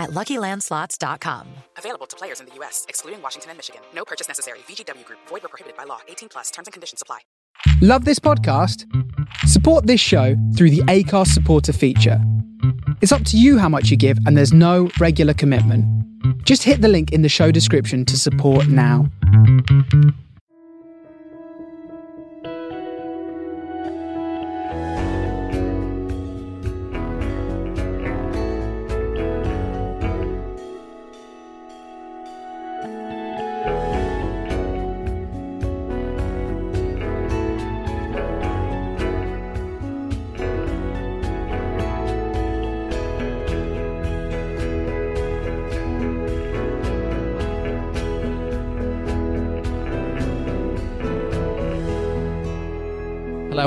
at luckylandslots.com. Available to players in the U.S., excluding Washington and Michigan. No purchase necessary. VGW Group, void or prohibited by law. 18 plus terms and conditions apply. Love this podcast? Support this show through the Acast supporter feature. It's up to you how much you give, and there's no regular commitment. Just hit the link in the show description to support now.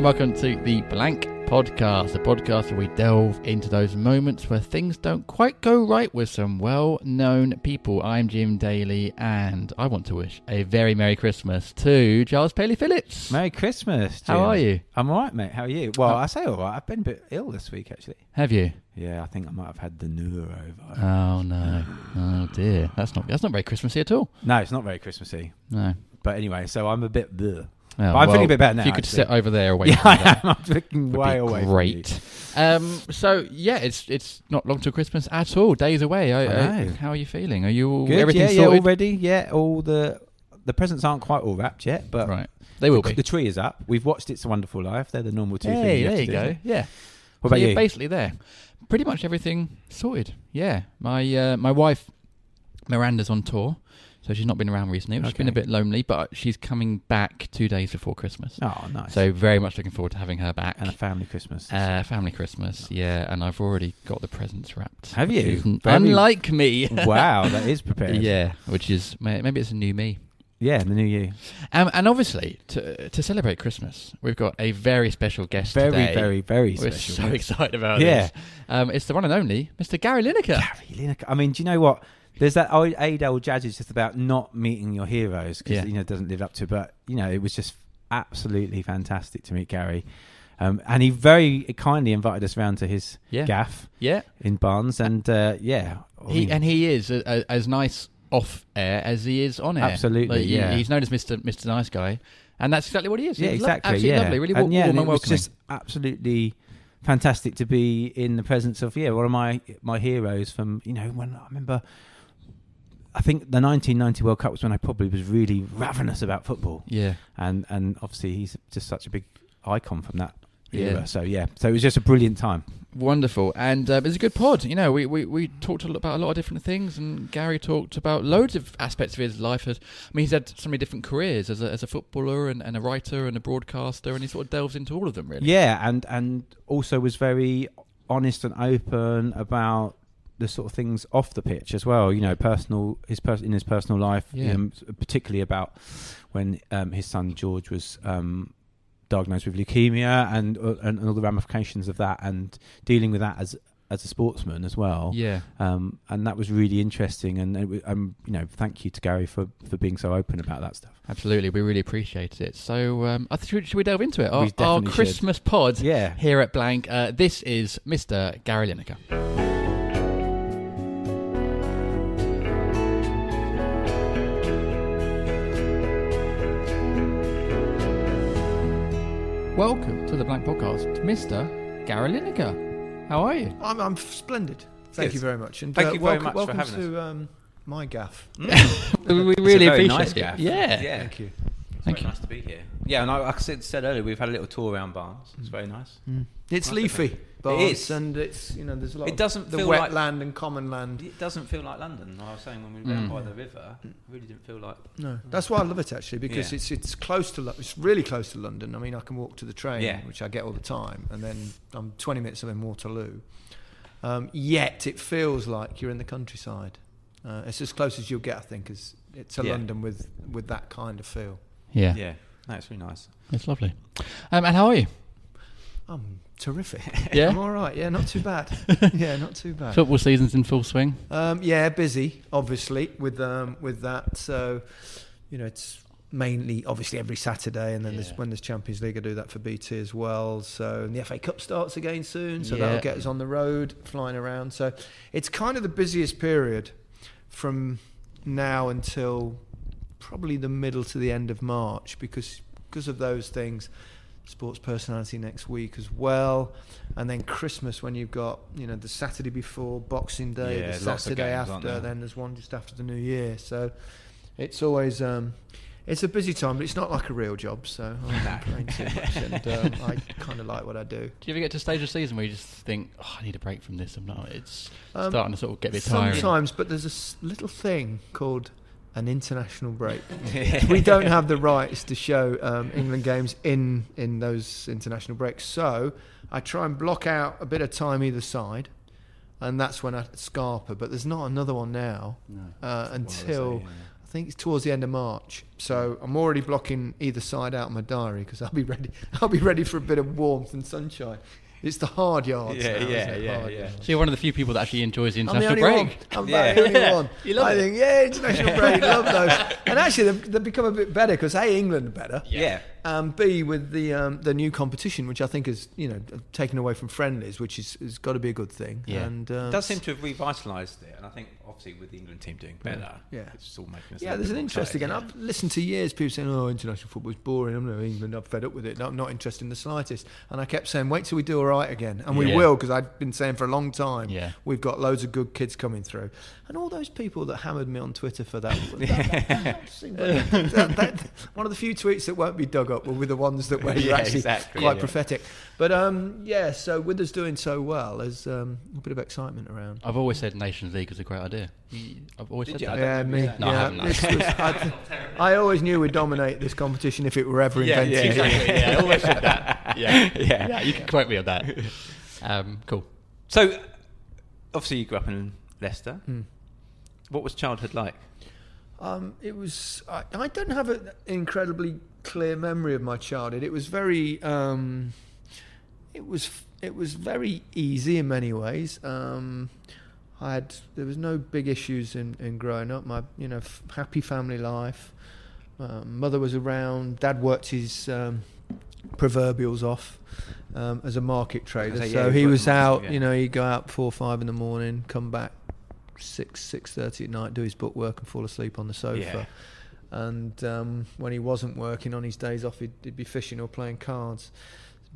Welcome to the Blank Podcast, the podcast where we delve into those moments where things don't quite go right with some well known people. I'm Jim Daly, and I want to wish a very Merry Christmas to Giles Paley Phillips. Merry Christmas. How are you? I'm all right, mate. How are you? Well, Oh. I say all right. I've been a bit ill this week, actually. Have you? Yeah, I think I might have had the norovirus. Oh no! Oh dear, that's not that's not very Christmassy at all. no, it's not very Christmassy. No. But anyway, so I'm a bit bleh. Oh, But I'm feeling a bit better now. If you could actually. sit over there away Yeah, from I am. I'm looking way away. Great. Um, so yeah, it's it's not long till Christmas at all. Days away. I, I know. how are you feeling? Are you all, Good. everything Yeah, yeah, sorted? all ready. Yeah, all the the presents aren't quite all wrapped yet, but right, they will the, be. the tree is up. We've watched It's a Wonderful Life. They're the normal two things. Hey, have there you do. go. Yeah. What about so you're you? basically there. Pretty much everything sorted. Yeah. My uh, my wife Miranda's on tour, so she's not been around recently. She's been a bit lonely, but she's coming back two days before Christmas. Oh, nice. So very much looking forward to having her back. and a family Christmas. Uh, family Christmas, yeah, and I've already got the presents wrapped. Have you? Very- Unlike me. wow, that is prepared. yeah, which is maybe it's a new me. Yeah, the new year. Um, and obviously, to to celebrate Christmas, we've got a very special guest Very, today. very, very We're special. so excited about Yeah. this. Um, it's the one and only Mr. Gary Lineker. Gary Lineker. I mean, do you know what? There's that old age old judge just about not meeting your heroes because Yeah. you know it doesn't live up to. But you know, it was just absolutely fantastic to meet Gary, um, and he very kindly invited us round to his Yeah. gaff Yeah, in Barnes, and uh, yeah, he mean, and he is a, a, as nice off air as he is on air. Absolutely, Like, he- yeah. he's known as Mister Mister Nice Guy, and that's exactly what he is. yeah, He's lo- exactly, absolutely yeah, lovely, really and, yeah, warm and and it was just absolutely fantastic to be in the presence of yeah one of my my heroes from you know when I remember. I think the 1990 World Cup was when I probably was really ravenous about football. yeah, and and obviously he's just such a big icon from that Yeah. era. So yeah, so it was just a brilliant time. wonderful, and uh, was a good pod. You know, we, we, we talked a lot about a lot of different things, and Gary talked about loads of aspects of his life. As, I mean, he's had so many different careers as a, as a footballer and, and a writer and a broadcaster, and he sort of delves into all of them really. Yeah, and and also was very honest and open about the sort of things off the pitch as well. You know, personal his pers- in his personal life, Yeah. um, particularly about when um, his son George was. Um, diagnosed with leukemia and, uh, and all the ramifications of that and dealing with that as as a sportsman as well Yeah. um, and that was really interesting. And um, you know, thank you to Gary for, for being so open about that stuff. Absolutely, we really appreciated it. So, um, should, should we delve into it? Our, our definitely should. Christmas pod Yeah, here at Blank. Uh, this is Mr. Gary Lineker. Welcome to the Blank Podcast, Mr. Gary Lineker. How are you? I'm, I'm splendid. Thank Good. you very much. And Thank uh, you very welcome, much for having to um, my gaff. we It's a really very appreciate nice it. gaff. Yeah. yeah. Thank you. Thank Very you. nice to be here. Yeah, and I, like I said, said earlier, we've had a little tour around Barnes. It's very nice. It's Nice, leafy, isn't? Barnes, It is. and it's you know there's a lot. It of doesn't the feel like- wetland and common land. It doesn't feel like London. I was saying when we were down Mm. by the river, it really didn't feel like. No, that's why I love it actually because Yeah. it's it's close to Lo- it's really close to London. I mean, I can walk to the train, Yeah. which I get all the time, and then I'm 20 minutes I'm in Waterloo. Um, yet it feels like you're in the countryside. Uh, it's as close as you'll get, I think, as it's a Yeah. London with with that kind of feel. Yeah, Yeah, that's really nice. it's lovely. Um, and how are you? I'm terrific. Yeah? I'm all right. Yeah, not too bad. yeah, not too bad. Football season's in full swing. Um, yeah, busy, obviously, with um, with that. So, you know, it's mainly obviously every Saturday, and then there's, when there's Champions League, I do that for BT as well. So, and the FA Cup starts again soon, so Yeah. that'll get us on the road, flying around. So, it's kind of the busiest period from now until probably the middle to the end of March, because because of those things. Sports personality next week as well, and then Christmas when you've got you know the Saturday before Boxing Day, Yeah, the Saturday games, after, there? then there's one just after the New Year. So it's always um, it's a busy time, but it's not like a real job. So I don't complain too much, and um, I kind of like what I do. Do you ever get to a stage of season where you just think, oh, I need a break from this? I'm not. It's Um, starting to sort of get a bit tiring. Sometimes, but there's a s- little thing called an international break. we don't have the rights to show um, England games in in those international breaks, so I try and block out a bit of time either side, and that's when I Scarpa. But there's not another one now uh, until. I think it's towards the end of March, so I'm already blocking either side out of my diary because I'll be ready. I'll be ready for a bit of warmth and sunshine. It's the hard yards. Yeah, now, yeah, isn't yeah, Hard yeah. yards. So you're one of the few people that actually enjoys the I'm the international only break. one. I'm Yeah. the only Yeah. one. You love I it. think, yeah, international break, love those. And actually, they've, they've become a bit better because hey, England are better. Yeah. Um, B, with the um, the new competition, which I think is you know taken away from friendlies, which is has got to be a good thing. Yeah. And um, It does seem to have revitalised it, and I think obviously with the England team doing better, Yeah. it's all making us. Yeah, little there's bit an more interest excited, again. yeah. I've listened to years people saying, "Oh, international football's boring." I'm not England. I'm fed up with it. I'm not interested in the slightest. And I kept saying, "Wait till we do all right again," and we Yeah. will because I've been saying for a long time. Yeah. we've got loads of good kids coming through, and all those people that hammered me on Twitter for that. that- that- that- that- one of the few tweets that won't be dug up will be the ones that were Yeah, actually exactly, quite yeah. prophetic. But um, yeah, so with us doing so well, there's um, a bit of excitement around. I've always said Nations League is a great idea. I've always Did said you? that. I Yeah, me. that. No, I yeah, haven't, no. was- I, I always knew we'd dominate this competition if it were ever invented. yeah, Exactly. Yeah, I always said that. Yeah. Yeah. Yeah, you can quote me on that. Um, cool. So, obviously, you grew up in Leicester. Hmm. What was childhood like? Um, it was. I, I don't have an incredibly clear memory of my childhood. It was very. Um, it was. It was very easy in many ways. Um, I had. There was no big issues in, in growing up. My, you know, f- happy family life. Um, mother was around. Dad worked his um, proverbials off um, as a market trader. say, yeah, so he was out. yeah. You know, he'd go out four or five in the morning, come back six six thirty at night, do his bookwork, and fall asleep on the sofa. Yeah. And um, when he wasn't working on his days off, he'd, he'd be fishing or playing cards.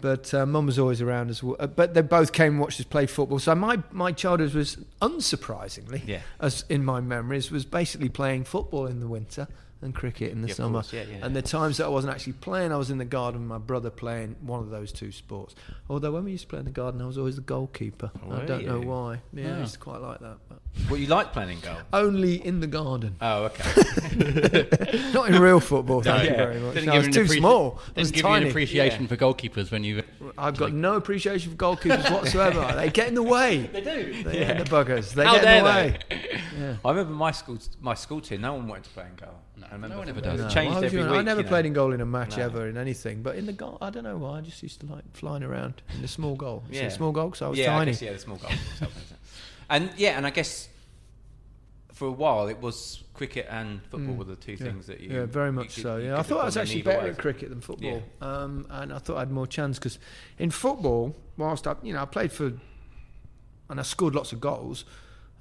But uh, mum was always around as well. Uh, but they both came and watched us play football. So my, my childhood was unsurprisingly, Yeah. as in my memories, was basically playing football in the winter and cricket in the Yeah, summer. course, yeah, yeah. And the times that I wasn't actually playing, I was in the garden with my brother playing one of those two sports. Although when we used to play in the garden, I was always the goalkeeper. Oh, I don't know why. Yeah, I Oh. used to quite like that. But Well, you like playing in goal. only in the garden. Oh, okay. Not in real football, thank you Yeah. very much. Didn't No, I was too appreci- small. I was Didn't give you an appreciation Yeah. for goalkeepers when you. I've got no appreciation for goalkeepers whatsoever. they get in the way. They do. They get the buggers. They How get in the way. I remember my school, my school team. No one wanted to play in goal. I remember no one ever does. was No, changed why every week. I never you know. played in goal in a match No. ever in anything, but in the goal, I don't know why. I just used to like flying around in the small goal. Is it Yeah. small goal because I was yeah, I tiny. guess, yeah, the small goal. and yeah, and I guess for a while it was cricket and football were the two Mm. Yeah. things that you. yeah, very much could- so. Yeah, I thought I was actually better way. at cricket than football, um, and I thought I had more chance because in football, whilst I, you know, I played for, and I scored lots of goals,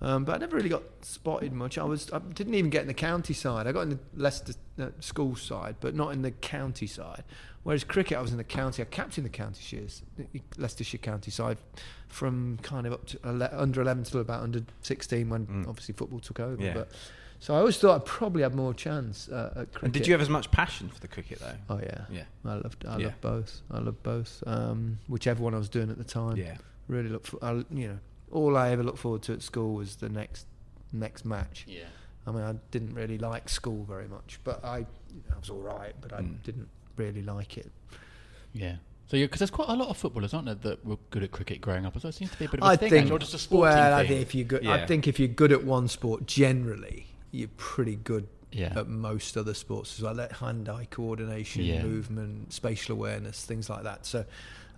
um, but I never really got spotted much. I was, I didn't even get in the county side. I got in the Leicester uh, school side, but not in the county side. Whereas cricket, I was in the county. I captained the county shares, Leicestershire county side, from kind of up to ele- under 11 till about under 16 when Mm. obviously football took over. Yeah. But so I always thought I probably had more chance uh, at cricket. And did you have as much passion for the cricket though? Oh yeah, Yeah. I loved. I Yeah. loved both. I loved both. Um, whichever one I was doing at the time. Yeah. Really look for. I, you know, all I ever looked forward to at school was the next next match. Yeah. I mean, I didn't really like school very much, but I, I was all right, but I Mm. didn't really like it. Yeah. So, because there's quite a lot of footballers, aren't there, that were good at cricket growing up? So it seems to be a bit of a I thing, think, or just a sporting well, I think if you good, Yeah. I think if you're good at one sport, generally you're pretty good Yeah. at most other sports as well. Like hand-eye coordination, Yeah. movement, spatial awareness, things like that. So,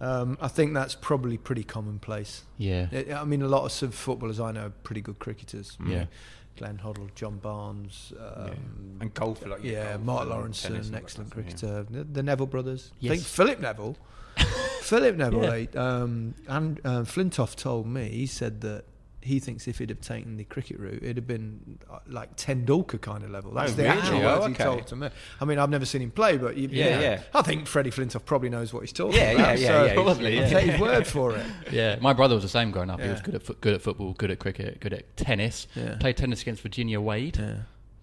um, I think that's probably pretty commonplace. yeah, I I mean, a lot of sub footballers I know are pretty good cricketers. Yeah. Glenn Hoddle, John Barnes, um, And golf, like yeah, golf Mark and Lawrence, an excellent that kind of cricketer. The, the Neville brothers. I Yes. think Philip Neville. Philip Neville, eh, um, and uh, Flintoff told me he said that he thinks if he'd have taken the cricket route, it'd have been uh, like Tendulkar kind of level. That's Oh, the really? actual Oh, words he told to me. I mean, I've never seen him play, but you, you Yeah, know, yeah. I think Freddie Flintoff probably knows what he's talking Yeah, about. yeah, yeah, so yeah, Probably, yeah. take his word for it. yeah. My brother was the same growing up. He was good at fo- good at football, good at cricket, good at tennis. Played tennis against Virginia Wade.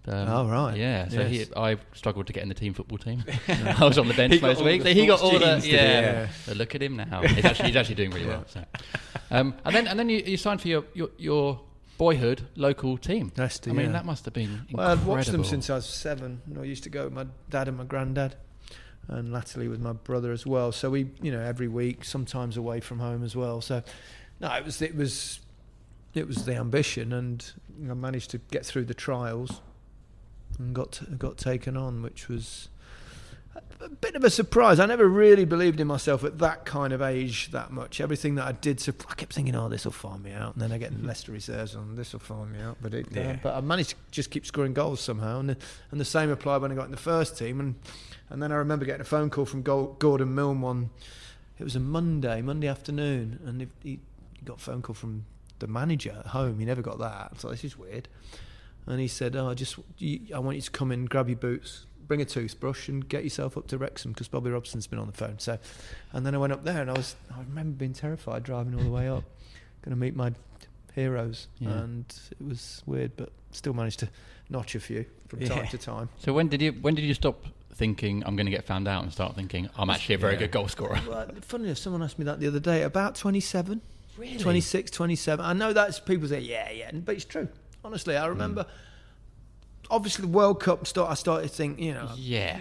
Um, Oh, right. Yeah, so he, Yes. I struggled to get in the team football team. I was on the bench most weeks. So he got all the genes to do, yeah. yeah. Look at him now. He's actually he's actually doing really well. So. Um, and then and then you, you signed for your, your your boyhood local team. Leicester, I mean yeah. that must have been incredible. Well, I'd watched them since I was seven. I used to go with my dad and my granddad, and latterly with my brother as well. So we, you know, every week, sometimes away from home as well. So, no, it was it was it was the ambition, and I managed to get through the trials and got got taken on, which was a bit of a surprise. I never really believed in myself at that kind of age that much. Everything that I did, so I kept thinking, "Oh, this will find me out," and then I get Leicester reserves on. This will find me out, but it. Uh, but I managed to just keep scoring goals somehow, and the, and the same applied when I got in the first team, and and then I remember getting a phone call from Gordon Milne one. It was a Monday, Monday afternoon, and he, he got a phone call from the manager at home. He never got that. So this is weird. And he said, "Oh, I just I want you to come in, grab your boots, bring a toothbrush, and get yourself up to Wrexham because Bobby Robson's been on the phone." So, and then I went up there, and I was I remember being terrified driving all the way up, going to meet my heroes, Yeah. and it was weird, but still managed to notch a few from time to time. So when did you when did you stop thinking I'm going to get found out and start thinking I'm actually a very Yeah. good goal scorer? Well, funny enough, someone asked me that the other day. About 27, Really? 26, 27. I know that's people say, yeah, yeah, but it's true. Honestly, I remember. Obviously, the World Cup start. I started to think, you know, Yeah.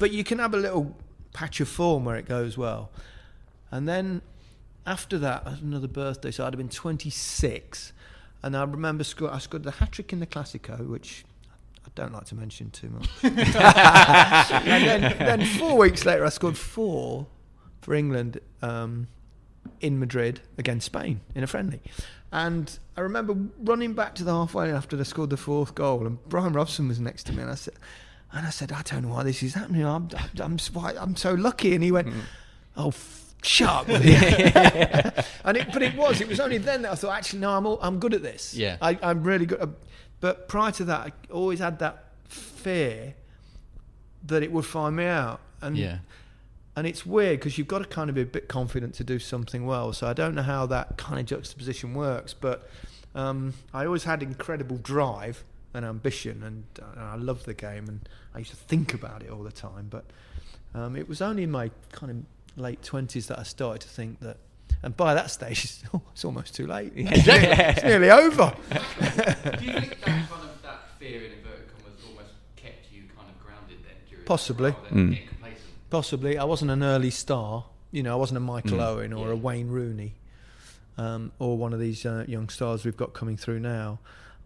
but you can have a little patch of form where it goes well, and then after that, I had another birthday, so I'd have been 26, and I remember score, I scored the hat trick in the Classico, which. I don't like to mention too much. and then, then four weeks later, I scored four for England um, in Madrid against Spain in a friendly. And I remember running back to the halfway after they scored the fourth goal, and Brian Robson was next to me, and I said, "And I said, I don't know why this is happening. I'm, I'm, I'm, I'm so lucky." And he went, hmm. "Oh." F- Shut up, and it, but it was. It was only then that I thought, actually, no, I'm all, I'm good at this. Yeah. I, I'm really good. Uh, but prior to that, I always had that fear that it would find me out. And Yeah. And it's weird because you've got to kind of be a bit confident to do something well. So I don't know how that kind of juxtaposition works, but um, I always had incredible drive and ambition, and, uh, I loved the game, and I used to think about it all the time. But um, it was only in my kind of late twenties that I started to think that. And by that stage, it's, it's almost too late. It's, nearly, it's nearly over. Do you think that kind of that fear in inverted commas almost kept you kind of grounded then during Possibly. rather than getting complacent? Possibly. I wasn't an early star. You know, I wasn't a Michael Owen or Yeah. a Wayne Rooney um, or one of these uh, young stars we've got coming through now.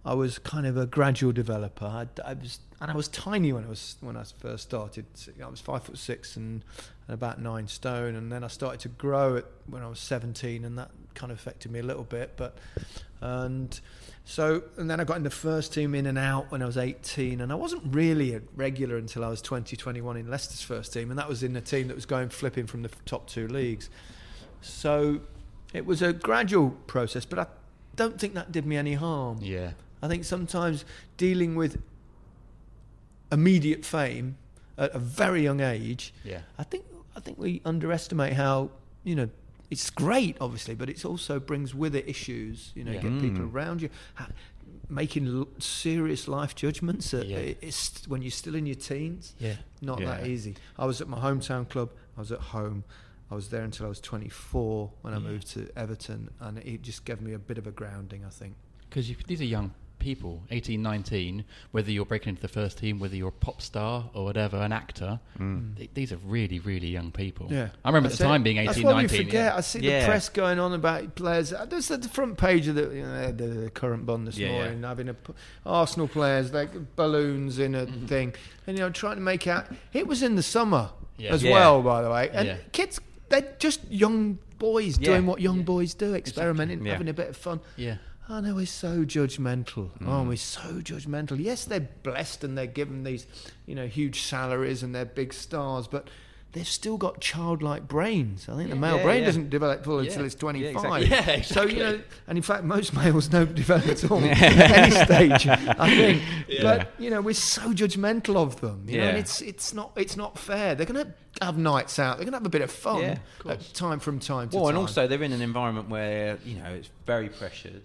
I was kind of a gradual developer. I, I was, and I was tiny when I was when I first started. I was five foot six and, and about nine stone, and then I started to grow at, when I was seventeen, and that kind of affected me a little bit. But and so and then I got in the first team in and out when I was 18 and I wasn't really a regular until I was 20 21 in Leicester's first team and that was in a team that was going flipping from the top two leagues so it was a gradual process but I don't think that did me any harm Yeah. I think sometimes dealing with immediate fame at a very young age Yeah. I think I think we underestimate how you know it's great, obviously, but it also brings with it issues. You know, Yeah. you get people mm. around you ha- making l- serious life judgments. At, Yeah. It's when you're still in your teens. Yeah. Not that easy. I was at my hometown club. I was at home. I was there until I was 24 when I Yeah. moved to Everton, and it just gave me a bit of a grounding. I think. Because these are young people, 18, 19, whether you're breaking into the first team, whether you're a pop star or whatever, an actor. th- these are really, really young people. Yeah, I remember at That's the time it. being 18, That's what 19. we forget. yeah. I see Yeah. the press going on about players. uh, There's the front page of the, you know, the, the current bond this Yeah, yeah. morning, having a p- Arsenal players like balloons in a Mm-hmm. thing, and you know trying to make out. It was in the summer Yeah. as Yeah. well, by the way, and Yeah. kids. They're just young boys Yeah. doing what young boys do, experimenting, Yeah. having a bit of fun. Yeah. I know we're so judgmental. Oh, Mm. we're so judgmental. Yes, they're blessed and they're given these, you know, huge salaries and they're big stars, but they've still got childlike brains. I think the male Yeah, brain yeah. doesn't develop fully Yeah. until it's 25. exactly. Yeah, So, you know, and in fact, most males don't develop at all at any stage, I think. But, you know, we're so judgmental of them. You know, and it's, it's, not, it's not fair. They're going to have nights out. They're going to have a bit of fun Yeah, at time from time to Well, time. and also they're in an environment where you know it's very pressured.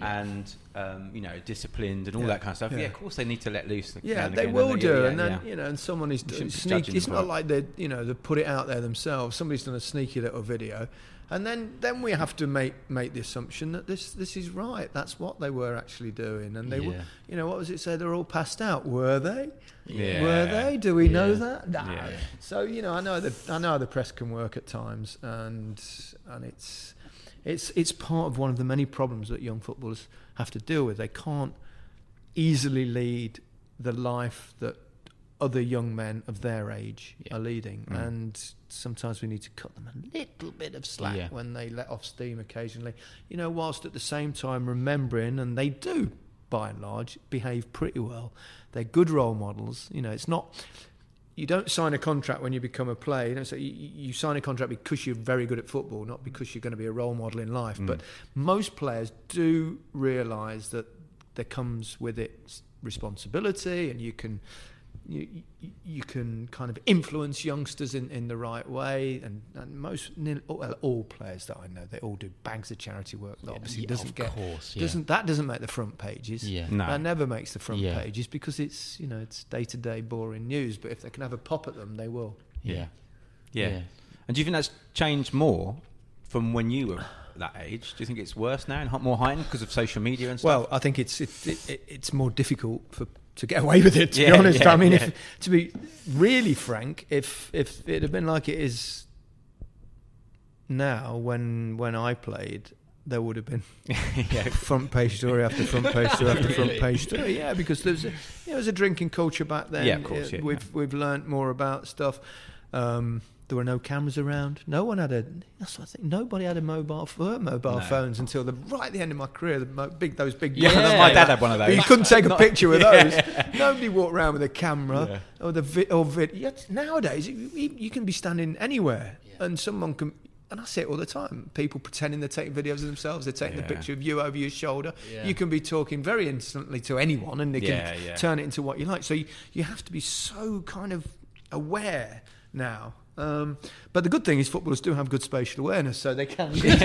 And um, you know, disciplined and all Yeah. that kind of stuff. Yeah. Yeah. of course they need to let loose. Yeah, they will and do, yeah, and then yeah. you know, and someone is sneaky. It's not it. like they, you know, they put it out there themselves. Somebody's done a sneaky little video, and then then we have to make make the assumption that this this is right. That's what they were actually doing, and they were, you know, what was it say? They're all passed out. Were they? Yeah. Were they? Do we know that? Nah. Yeah. So you know, I know the I know how the press can work at times, and and it's it's it's part of one of the many problems that young footballers have to deal with. They can't easily lead the life that other young men of their age Yeah. are leading, Mm. and sometimes we need to cut them a little bit of slack Yeah. when they let off steam occasionally. You know, whilst at the same time remembering, and they do by and large behave pretty well. They're good role models. You know, it's not. You don't sign a contract when you become a player. You, know, so you, you sign a contract because you're very good at football, not because you're going to be a role model in life. Mm. But most players do realise that there comes with it responsibility, and you can you, you, you can kind of influence youngsters in, in the right way. And, and most well, all players that I know, they all do bags of charity work. That obviously yeah, doesn't of get course, yeah. doesn't that doesn't make the front pages. Yeah. No. That never makes the front Yeah. pages because it's you know it's day to day boring news. But if they can have a pop at them, they will. Yeah. yeah. Yeah. And do you think that's changed more from when you were that age? Do you think it's worse now and hot- more heightened because of social media and stuff? Well, I think it's it, it, it, it's more difficult for to get away with it. To Yeah, be honest, yeah, I mean, yeah. if to be really frank, if if it had been like it is now, when when I played, there would have been yeah. front page story after front page story after front page story. Yeah, because there's a, there was a drinking culture back then. Yeah, of course, yeah, we've we've learnt more about stuff. Um, there were no cameras around. No one had a. That's what I think. Nobody had a mobile phone, mobile No. phones until the right at the end of my career. The mo- big those big. Yeah, ones. my dad had one of But you couldn't take a picture with Yeah. those. Nobody walked around with a camera Yeah. or the vi- or vid. Yet nowadays, you, you can be standing anywhere and someone can. And I see it all the time. People pretending they're taking videos of themselves. They're taking Yeah. the picture of you over your shoulder. Yeah. You can be talking very instantly to anyone, and they Yeah, can yeah. turn it into what you like. So you, you have to be so kind of aware now. Um, but the good thing is footballers do have good spatial awareness, so they can usually,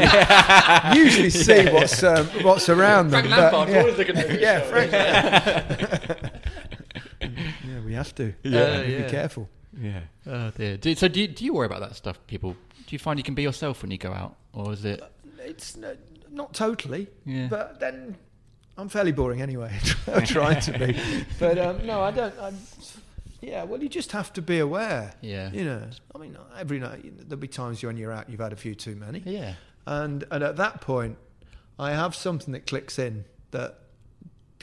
usually see what's um, what's around them. But, yeah. yeah, Frank. yeah, we have to. Yeah. be Yeah. careful. yeah. Oh dear. Do, so do you, do you worry about that stuff, people? Do you find you can be yourself when you go out, or is it? It's no, not totally, Yeah. but then I'm fairly boring anyway. I'm trying to be, but um, no, I don't. I'm, yeah, well, you just have to be aware. Yeah. You know, I mean, every night there'll be times when you're out, you've had a few too many, Yeah. and and at that point, I have something that clicks in that.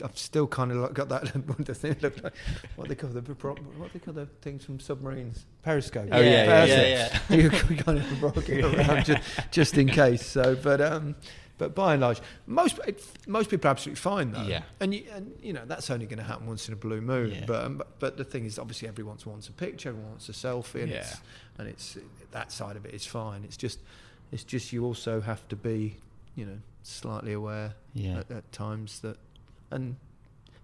I've still kind of like got that. what the thing look like? What they call the what they call the things from submarines? Periscope. Oh, yeah, yeah, yeah, Periscope. you kind of rock it around just, just in case. So, but um, but by and large, most most people are absolutely fine though. Yeah. And you and you know that's only going to happen once in a blue moon. Yeah. But, um, but but the thing is, obviously, everyone wants a picture, everyone wants a selfie, and it's and it's that side of it is fine. It's just it's just you also have to be you know slightly aware Yeah. at, at times that and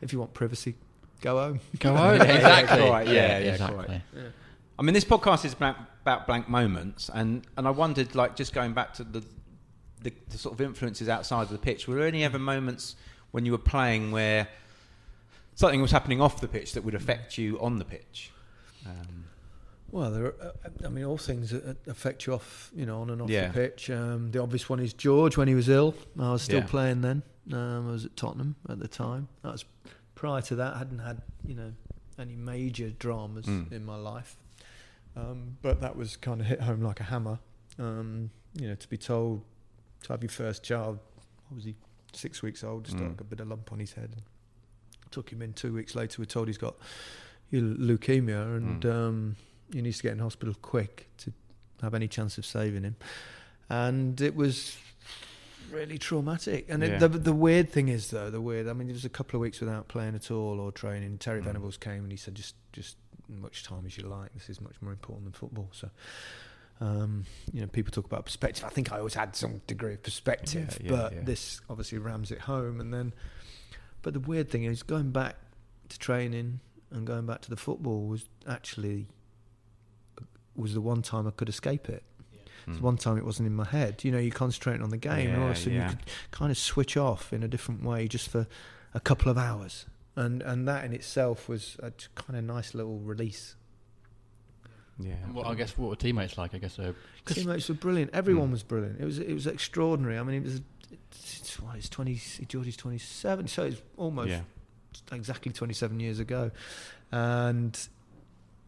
if you want privacy, go home. Go on. exactly. quite, yeah, yeah, exactly. quite. I mean, this podcast is about, about blank moments, and, and I wondered, like, just going back to the, the the sort of influences outside of the pitch. Were there any ever moments when you were playing where something was happening off the pitch that would affect you on the pitch? Um, Well, there are, uh, I mean, all things that affect you off, you know, on and off Yeah. the pitch. Um, the obvious one is George when he was ill. I was still Yeah. playing then. Um, I was at Tottenham at the time. That was prior to that. I hadn't had you know any major dramas Mm. in my life, um, but that was kind of hit home like a hammer. Um, you know, to be told to have your first child, what was he six weeks old? Just Mm. like a bit of lump on his head. Took him in two weeks later. We're told he's got leukemia and Mm. um, he needs to get in hospital quick to have any chance of saving him. And it was really traumatic. And Yeah. it, the the weird thing is though, the weird. I mean, it was a couple of weeks without playing at all or training. Terry Mm. Venables came and he said, just just as much time as you like. This is much more important than football. So. Um, you know, people talk about perspective. I think I always had some degree of perspective, Yeah, yeah, but yeah. this obviously rams it home. And then, but the weird thing is going back to training and going back to the football was actually was the one time I could escape it. It's the one time it wasn't in my head. You know, you're concentrating on the game, and all of a sudden you could kind of switch off in a different way just for a couple of hours, and and that in itself was a kind of nice little release. Yeah. Well, I guess what were teammates like? I guess uh 'cause- Teammates were brilliant. Everyone Mm. was brilliant. It was it was extraordinary. I mean, it was it's, what, it's twenty. Georgie's twenty seven, so it's almost Yeah. exactly 27 years ago. And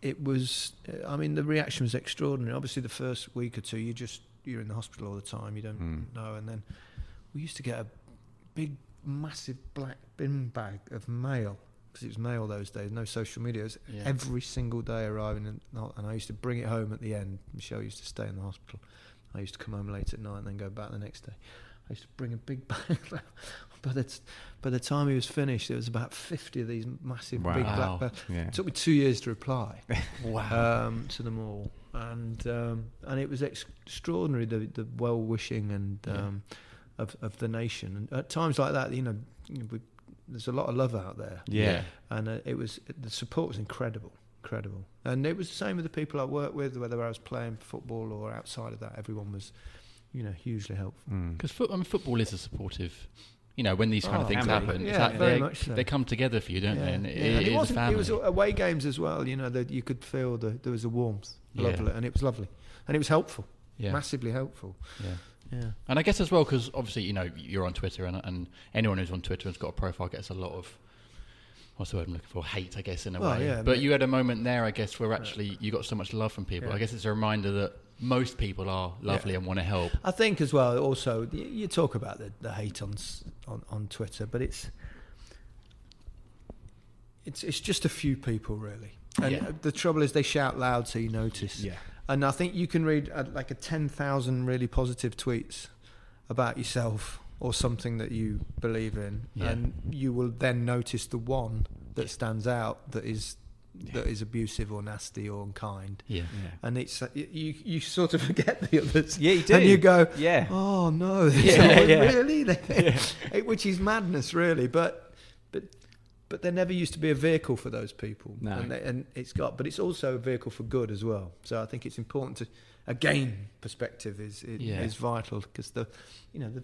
it was, I mean, the reaction was extraordinary. Obviously, the first week or two, you just, you're in the hospital all the time, you don't Mm. know. And then we used to get a big, massive black bin bag of mail. Because it was mail those days, no social media. It was Yeah. every single day arriving, in, and I used to bring it home at the end. Michelle used to stay in the hospital. I used to come home late at night and then go back the next day. I used to bring a big bag. by, the t- by the time he was finished, there was about 50 of these massive big black bags. Yeah. It took me two years to reply wow. um, to them all, and um, and it was ex- extraordinary the the well wishing and Yeah. um, of of the nation. And at times like that, you know, you know, we, there's a lot of love out there, Yeah. and uh, it was the support was incredible, incredible. And it was the same with the people I worked with, whether I was playing football or outside of that. Everyone was, you know, hugely helpful. Mm. Because I mean, football is a supportive. You know, when these kind Oh, of things family. happen, Yeah, like very they, much so. they come together for you, don't they? And it, yeah. it And it is wasn't. family. It was away games as well. You know that you could feel the there was a warmth, Yeah. lovely, and it was lovely, and it was helpful, yeah. massively helpful. yeah. Yeah. And I guess as well, because obviously, you know, you're on Twitter, and, and anyone who's on Twitter and has got a profile gets a lot of what's the word I'm looking for? Hate, I guess, in a Well, way. yeah, but you had a moment there, I guess, where actually you got so much love from people. Yeah. I guess it's a reminder that most people are lovely and want to help. I think as well. Also, you talk about the, the hate on, on on Twitter, but it's it's it's just a few people really. And the trouble is, they shout loud, so you notice. Yeah. And I think you can read uh, like a ten thousand really positive tweets about yourself or something that you believe in, Yeah. and you will then notice the one that stands out that is that is abusive or nasty or unkind. Yeah. Yeah. And it's uh, you you sort of forget the others. Yeah, you do. And you go, Yeah. oh no, Yeah, yeah, yeah. really? It- which is madness, really. But but but there never used to be a vehicle for those people, No. and, they, and it's got. But it's also a vehicle for good as well. So I think it's important to again perspective is is, Yeah. is vital because the you know the.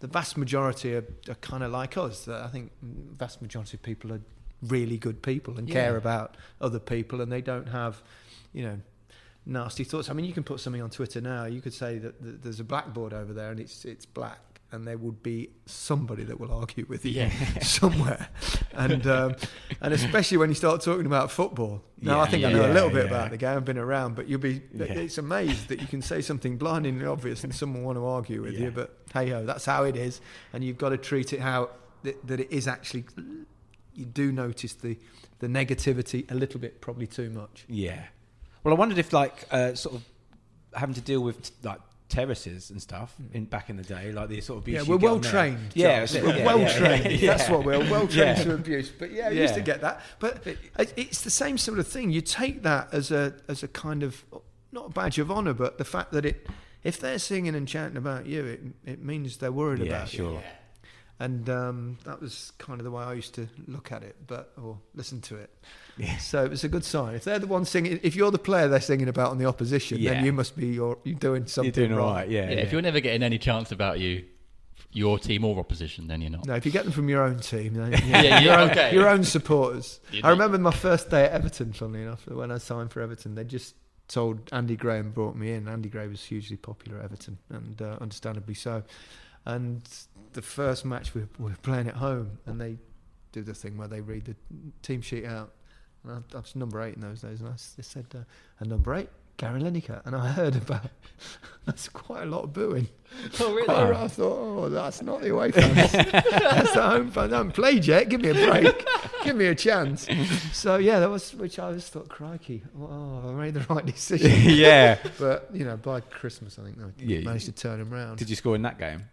The vast majority are, are kind of like us. Uh, I think vast majority of people are really good people and care about other people, and they don't have, you know, nasty thoughts. I mean, you can put something on Twitter now. You could say that th- there's a blackboard over there and it's it's black, and there would be somebody that will argue with you Yeah. somewhere, and um, and especially when you start talking about football. Now, I Yeah, think I know yeah, a little bit yeah. about the game. I've been around, but you'll be Yeah. it's amazed that you can say something blindingly obvious and someone want to argue with Yeah. you. But hey ho, that's how it is, and you've got to treat it how that, that it is actually. You do notice the the negativity a little bit, probably too much. Yeah. Well, I wondered if like uh, sort of having to deal with like terraces and stuff in back in the day, like the sort of abuse. Yeah, we're well trained. Yeah, we're yeah, well yeah, trained. yeah, That's what we're well trained to abuse. But yeah, I used to get that. But it's the same sort of thing. You take that as a as a kind of not a badge of honour, but the fact that it if they're singing and chanting about you, it it means they're worried about you. sure. And um, that was kind of the way I used to look at it, but or listen to it. Yeah. So it was a good sign. If they're the ones singing, if you're the player they're singing about on the opposition, Yeah. then you must be you're, you're doing something You're doing wrong. all right. Yeah, Yeah, if you're never getting any chance about you, your team or opposition, then you're not. No, if you get them from your own team, then Yeah, yeah, your, own, okay. your own supporters. You I do. remember my first day at Everton, funnily enough, when I signed for Everton, they just told Andy Graham brought me in. Andy Gray was hugely popular at Everton, and uh, understandably so. and the first match we we were playing at home, and they do the thing where they read the team sheet out. And I, I was number eight in those days, and I said, uh, "And number eight, Gary Lineker." And I heard about that's quite a lot of booing. Oh, really? I thought, oh, that's not the away fans. that's the home fans. I haven't played yet. Give me a break. Give me a chance. So yeah, that was which I just thought, crikey, oh, I made the right decision. yeah. but you know, by Christmas, I think I Yeah, managed to turn him round. Did you score in that game?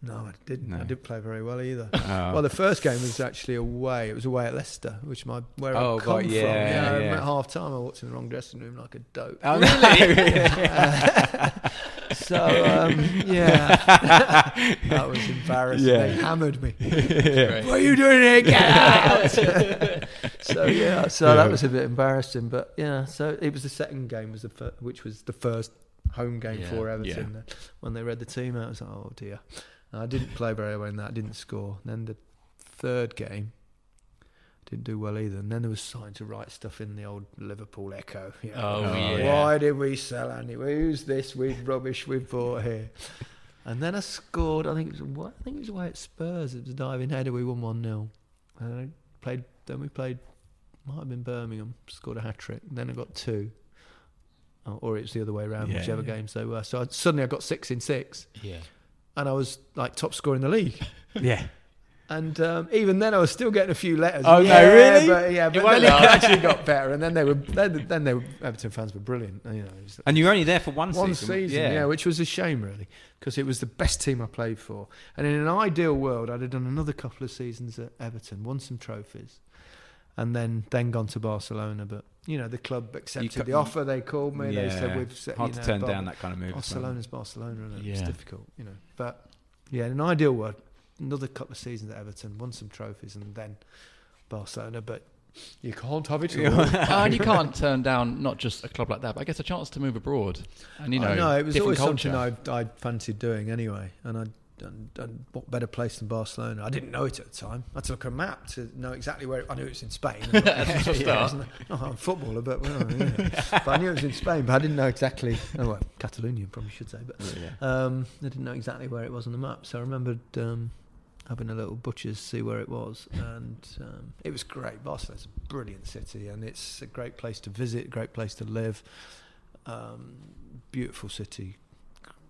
No, I didn't. I didn't play very well either. Oh. Well, the first game was actually away. It was away at Leicester, which my where Oh, I come right, from. yeah, Yeah, yeah. At half time, I walked in the wrong dressing room like a dope. Oh, really? So um, yeah, that was embarrassing. Yeah. They hammered me. Great. What are you doing here? Get out! so yeah, so Yeah. that was a bit embarrassing. But yeah, so it was the second game was the fir- which was the first home game Yeah, for Everton. Uh, When they read the team out, I was like, oh dear. And I didn't play very well in that. I didn't score. then the third game. Didn't do well either. And then there was starting to write stuff in the old Liverpool Echo. you know. Oh, Oh, yeah. Why did we sell Andy? Who's this with rubbish we bought here? And then I scored. I think it was? I think it was away at Spurs. It was a diving header. We won one 0 And I played. Then we played. Might have been Birmingham. Scored a hat trick. Then I got two. Or it's the other way around, Yeah, whichever yeah. games they were. So I, suddenly I got six in six, Yeah. And I was like top scorer in the league. yeah. And um, even then, I was still getting a few letters. Oh, no, yeah, really? But, yeah, but then it actually got better. And then they were then, then they were Everton fans were brilliant. You know, was- And you were only there for one, one season. season, yeah. which was a shame really, because it was the best team I played for. And in an ideal world, I'd have done another couple of seasons at Everton, won some trophies, and then then gone to Barcelona. But you know, the club accepted ca- the offer. They called me. They said we've set, up. Hard you to know, turn Bar- down that kind of move. as well. Barcelona's Barcelona, and it's difficult, you know. But yeah, in an ideal world, another couple of seasons at Everton, won some trophies, and then Barcelona. But you can't have it all. Oh, and you can't turn down not just a club like that, but I guess a chance to move abroad. And you know, I know it was different always culture. something I I fancied doing anyway, and I. And, what better place than Barcelona? I didn't know it at the time. I had to look at a map to know exactly where. I knew it was in Spain. I'm not, That's a wasn't I? Not I'm a footballer, but, well, yeah. but I knew it was in Spain. But I didn't know exactly. Oh, well, Catalonia, probably should say. But um, I didn't know exactly where it was on the map. So I remembered um, having a little butcher's see where it was, and um, it was great. Barcelona's a brilliant city, and it's a great place to visit, great place to live. Um, beautiful city,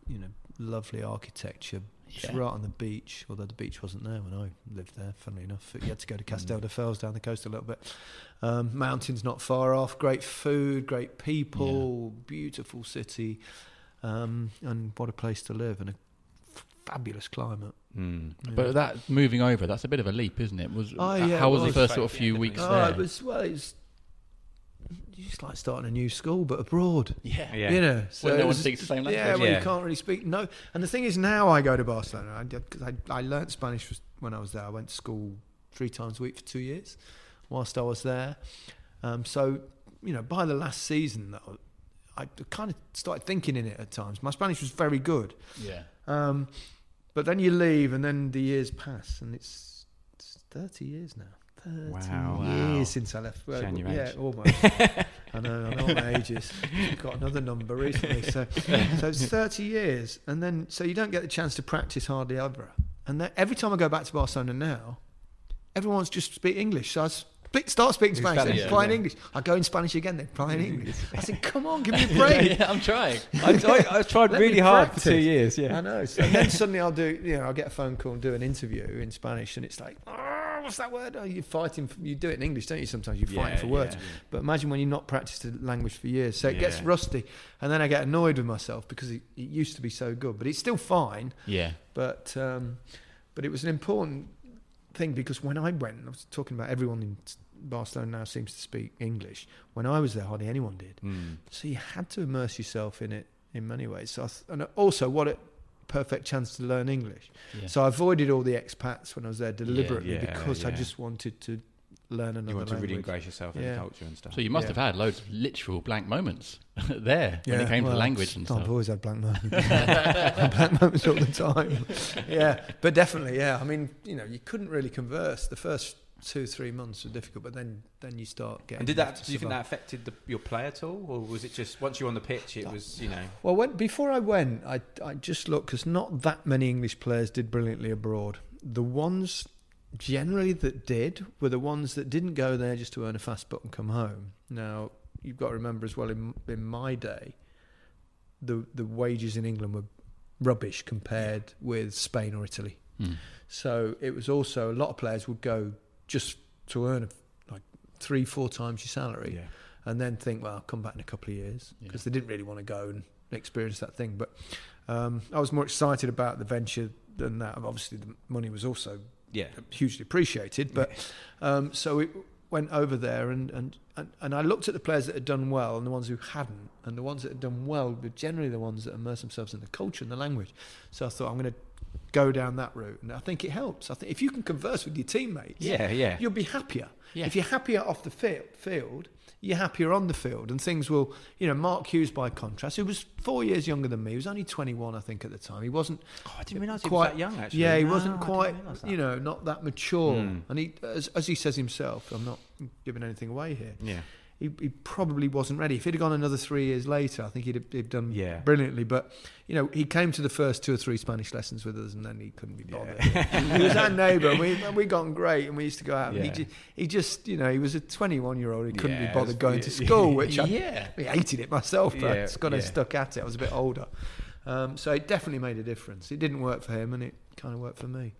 you know, lovely architecture. It's Yeah. right on the beach, although the beach wasn't there when I lived there. Funnily enough, you had to go to Castelldefels down the coast a little bit. Um, mountains not far off. Great food, great people, beautiful city, um, and what a place to live and a f- fabulous climate. Mm. Yeah. But that moving over, that's a bit of a leap, isn't it? Was Oh, yeah, how it was the first sort of few weeks oh, there? it was well, it's you just like starting a new school, but abroad. yeah, Yeah. You know, so When no one was- speaks the same Yeah, language. well, Yeah. you can't really speak. No, and the thing is, now I go to Barcelona I, did- 'cause I, I learnt Spanish when I was there. I went to school three times a week for two years whilst I was there. Um, so, you know, by the last season, though, I kind of started thinking in it at times. My Spanish was very good, yeah. um, but then you leave, and then the years pass, and it's, it's thirty years now. Thirty Wow. years Wow. since I left. Well, Showing your yeah, almost. I know. I know what my age is. Got another number recently, so so it's thirty years, and then so you don't get the chance to practice hardly ever. And then every time I go back to Barcelona now, everyone's just speak English. So I start speaking In Spanish, Spanish, then applying yeah. English. I go in Spanish again, then applying English. I said, "Come on, give me a break." yeah, I'm trying. I, I, I tried really hard for two years. Yeah. I know. So then suddenly I'll do, you know, I'll get a phone call and do an interview in Spanish, and it's like, oh, what's that word? Oh, you're fighting. For, you do it in English, don't you? Sometimes you're fighting Yeah, for words. yeah. But imagine when you've not practiced the language for years, so it gets rusty, and then I get annoyed with myself because it, it used to be so good, but it's still fine. Yeah, But um, but it was an important thing because when I went, I was talking about everyone in Barcelona now seems to speak English. When I was there, hardly anyone did. Mm. So you had to immerse yourself in it in many ways. So I th- and also, what a perfect chance to learn English. yeah. So I avoided all the expats when I was there deliberately yeah, because I just wanted to learn another You want to really language. ingrace yourself in the culture and stuff. So you must Yeah. have had loads of literal blank moments there when it came to well, the language and stuff. I've always had blank moments. blank moments all the time. Yeah, but definitely, yeah. I mean, you know, you couldn't really converse. The first two three months were difficult, but then then you start getting. And did that? to Do you think that affected the, your play at all, or was it just once you're on the pitch, it was you know? Well, when, before I went, I I just looked because not that many English players did brilliantly abroad. The ones generally that did were the ones that didn't go there just to earn a fast buck and come home. Now you've got to remember as well in in my day, the the wages in England were rubbish compared with Spain or Italy. Hmm. So it was also a lot of players would go just to earn a, like three four times your salary Yeah. and then think, well, I'll come back in a couple of years Yeah. because they didn't really want to go and experience that thing. But um, I was more excited about the venture than that. Obviously, the money was also Yeah. hugely appreciated. But um, so we went over there and, and, and, and I looked at the players that had done well and the ones who hadn't. And the ones that had done well were generally the ones that immerse themselves in the culture and the language. So I thought, I'm going to go down that route. And I think it helps. I think if you can converse with your teammates, Yeah, yeah. you'll be happier. Yeah. If you're happier off the field, field, you're happier on the field, and things will. You know, Mark Hughes, by contrast, who was four years younger than me, he was only 21, I think, at the time. He wasn't Oh, I didn't realise he was that young. Actually, Yeah, he No, wasn't quite. You know, not that mature. Mm. And he, as, as he says himself, I'm not giving anything away here. Yeah. He, he probably wasn't ready. If he'd have gone another three years later, I think he'd have, he'd have done Yeah. brilliantly. But you know, he came to the first two or three Spanish lessons with us, and then he couldn't be bothered. he was our neighbour, and we we got on great, and we used to go out. And he, Yeah. he just, you know, he was a 21 year old. He couldn't Yeah, be bothered was- going to school, which I, Yeah. I hated it myself, but Yeah, it's kind of yeah. stuck at it. I was a bit older, um, so it definitely made a difference. It didn't work for him, and it kind of worked for me.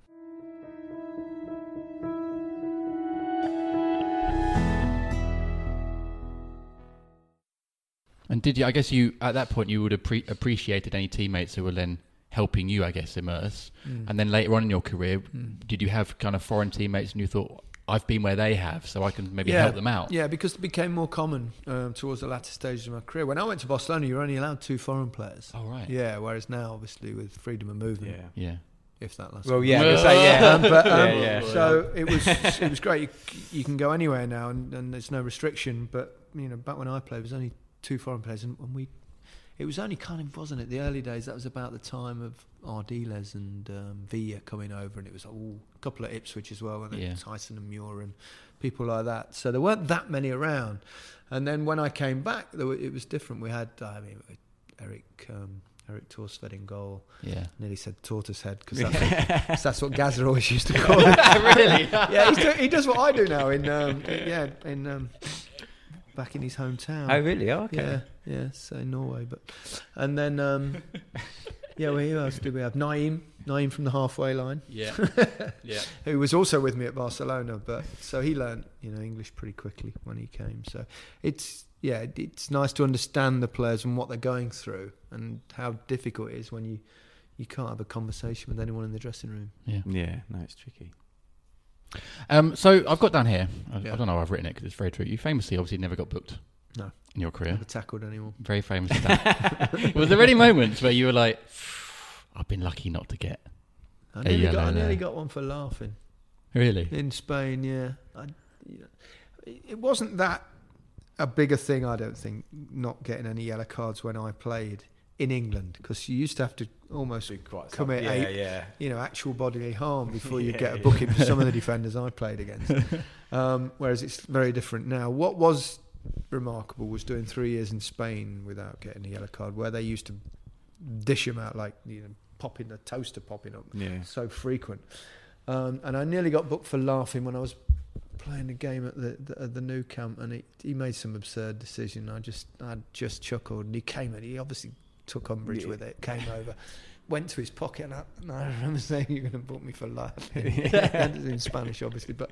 And did you? I guess you at that point you would have appre- appreciated any teammates who were then helping you, I guess, immerse. And then later on in your career, did you have kind of foreign teammates and you thought, I've been where they have, so I can maybe help them out? Yeah, because it became more common um, towards the latter stages of my career. When I went to Barcelona, you were only allowed two foreign players. Oh right. Yeah, whereas now, obviously, with freedom of movement, Yeah. Yeah. if that lasts. Well, yeah. I was gonna say, yeah. Um, but, um, Yeah, yeah. So it was it was great. You, you can go anywhere now, and, and there's no restriction. But you know, back when I played, it was only two foreign players, and, and we. It was only kind of wasn't it the early days. That was about the time of Ardiles and um, Villa coming over, and it was all a couple of Ipswich as well, and then Yeah. Thijssen and Muhren and people like that. So there weren't that many around. And then when I came back, there were, it was different. We had I mean Eric um, Erik Thorstvedt in goal. Yeah. Nearly said tortoise head because that's, that's what Gazza always used to call it. really? yeah, he's do, he does what I do now in um, yeah in um, back in his hometown. Oh, really? Oh, okay. Yeah, yeah, so Norway, but and then um, yeah, well, who else did we have? Nayim, Nayim from the halfway line, Yeah. Yeah. who was also with me at Barcelona, but so he learnt you know English pretty quickly when he came. So it's yeah, it's nice to understand the players and what they're going through and how difficult it is when you you can't have a conversation with anyone in the dressing room. Yeah. Yeah. No, it's tricky. Um, so I've got down here. I, Yeah. I don't know. I've written it because it's very true. You famously, obviously, never got booked. No. In your career, Never tackled anyone. very famous. Was there any moments where you were like, "I've been lucky not to get"? I A nearly, got, I nearly got one for laughing Really? in Spain. Yeah, I, you know, it it wasn't that a bigger thing. I don't think not getting any yellow cards when I played in England because you used to have to almost commit yeah, a- yeah. you know actual bodily harm before you Yeah, get a booking for some of the defenders I played against. Um, whereas it's very different now. What was remarkable was doing three years in Spain without getting a yellow card, where they used to dish them out like you know popping the toaster popping up so frequent. Um, and I nearly got booked for laughing when I was playing a game at the, the at the Nou Camp, and he, he made some absurd decision. I just I just chuckled, and he came and he obviously took umbrage Yeah. with it. Came over, went to his pocket, and I, and I remember saying, "You're going to book me for life." laughing." in Spanish, obviously, but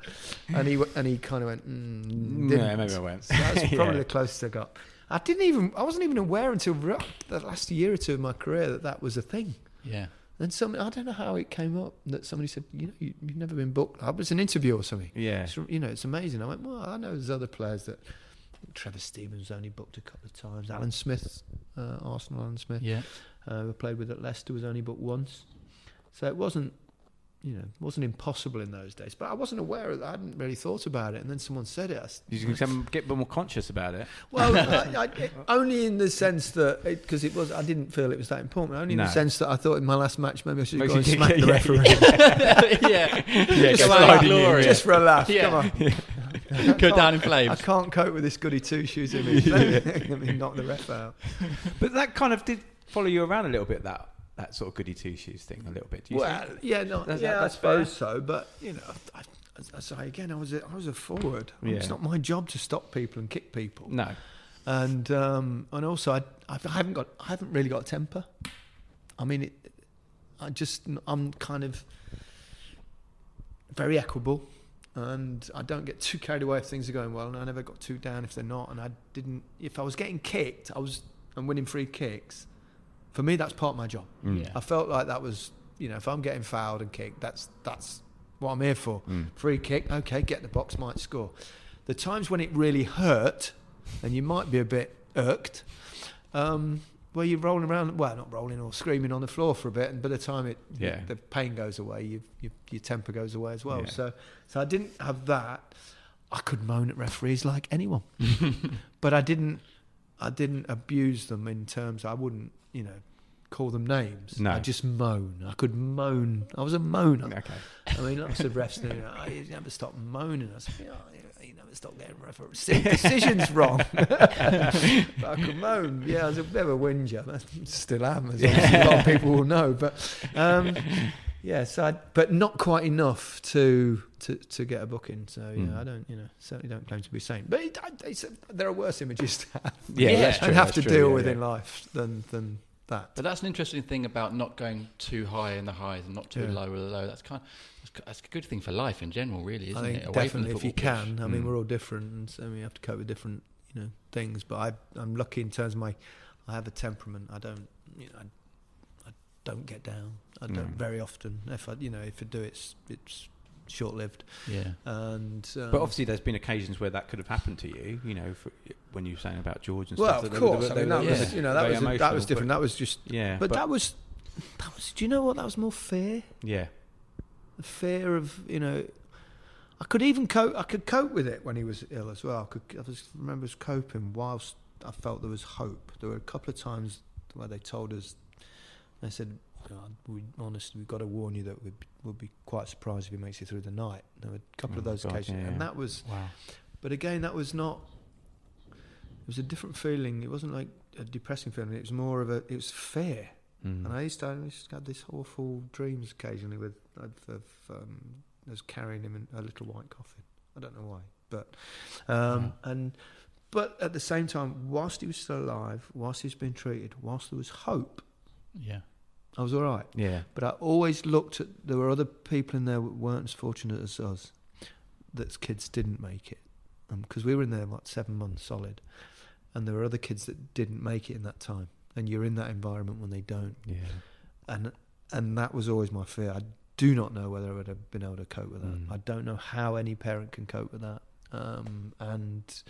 and he and he kind of went, mm, No, didn't. maybe I won't. So that's probably Yeah. the closest I got. I didn't even I wasn't even aware until the last year or two of my career that that was a thing. Yeah. And some I don't know how it came up that somebody said, you know, you, you've never been booked. I was an interview or something. Yeah. It's, you know, it's amazing. I went, well, I know there's other players that Trevor Stevens only booked a couple of times. Alan Smith, uh, Arsenal Alan Smith, Yeah. uh, who played with at Leicester, was only booked once. So it wasn't, you know, wasn't impossible in those days. But I wasn't aware of that. I hadn't really thought about it. And then someone said it. I s- You can get a bit more conscious about it. well, I, I, it- only in the sense that because it, was, I didn't feel it was that important. Only in No. the sense that I thought in my last match maybe I should Maybe go and you- smack the yeah, referee yeah, Yeah, Just go like glory. just for a laugh. Yeah. Come on. Go down in flames. I can't cope with this goody two shoes image. Let me knock the ref out. But that kind of did follow you around a little bit. That that sort of goody two shoes thing a little bit. Do you Well, think? yeah, no, That's- yeah, that's I suppose so. But you know, I, as I say again, I was a, I was a forward. Yeah. It's not my job to stop people and kick people. No. And um, and also, I, I haven't got I haven't really got a temper. I mean, it, I just I'm kind of very equable, and I don't get too carried away if things are going well, and I never got too down if they're not. And I didn't. If I was getting kicked, I was and winning free kicks. For me, that's part of my job. Yeah. I felt like that was, you know, if I'm getting fouled and kicked, that's that's what I'm here for. Free kick, okay, get the box, might score. The times when it really hurt, and you might be a bit irked, um, where you're rolling around, well, not rolling or screaming on the floor for a bit, and by the time it, Yeah. the pain goes away, you, you, your temper goes away as well. Yeah. So, so I didn't have that. I could moan at referees like anyone, but I didn't. I didn't abuse them in terms. I wouldn't, you know, call them names. No. I just moan. I could moan. I was a moaner. Okay. I mean, lots of refs oh, you never stop moaning. I said, oh, you never stop getting referees. Decisions wrong. but I could moan. Yeah, I was a bit of a whinger. I still am, as obviously a lot of people will know. But um, yeah, so I, but not quite enough to, to, to get a booking. So yeah, Mm. I don't, you know, certainly don't claim to be sane. But it, I- it's, there are worse images to have Yeah, Yeah. true. and have to true, deal yeah, with yeah. in life than than that. But that's an interesting thing about not going too high in the highs and not too Yeah. low in the low. That's kind that's, that's a good thing for life in general, really, isn't it? Away definitely if you pitch. can. I mean, Mm. we're all different, and so we have to cope with different, you know, things. But I, I'm lucky in terms of my, I have a temperament. I don't, you know, I, I don't get down. I don't No. very often. If I, you know, if I do, it's it's short lived. Yeah. And um, But obviously, there's been occasions where that could have happened to you. You know, for, when you were saying about George and well, stuff. of that they were- course. they I mean, were- that yeah. was, you know, that very was that was different. but- That was just, Yeah, but, that was, that was. Do you know what? That was more fair. yeah, the fear of you know I could even cope I could cope with it when he was ill as well I could I just remember us coping whilst I felt there was hope there were a couple of times where they told us they said "God, we honestly we've got to warn you that we'd, we'll be quite surprised if he makes it through the night there were a couple of Oh, those God, occasions yeah, and that was wow. but again that was not it was a different feeling it wasn't like a depressing feeling it was more of a it was fear Mm. and I used to, I used to have this awful dreams occasionally with of, of um, I was carrying him in a little white coffin. I don't know why, but um, and but at the same time, whilst he was still alive, whilst he's been treated, whilst there was hope, Yeah. I was all right. Yeah, But I always looked at there were other people in there that weren't as fortunate as us. That kids didn't make it because we were in there like seven months solid, and there were other kids that didn't make it in that time. And you're in that environment when they don't yeah. and and that was always my fear. I do not know whether I would have been able to cope with that. Mm. I don't know how any parent can cope with that. Um, and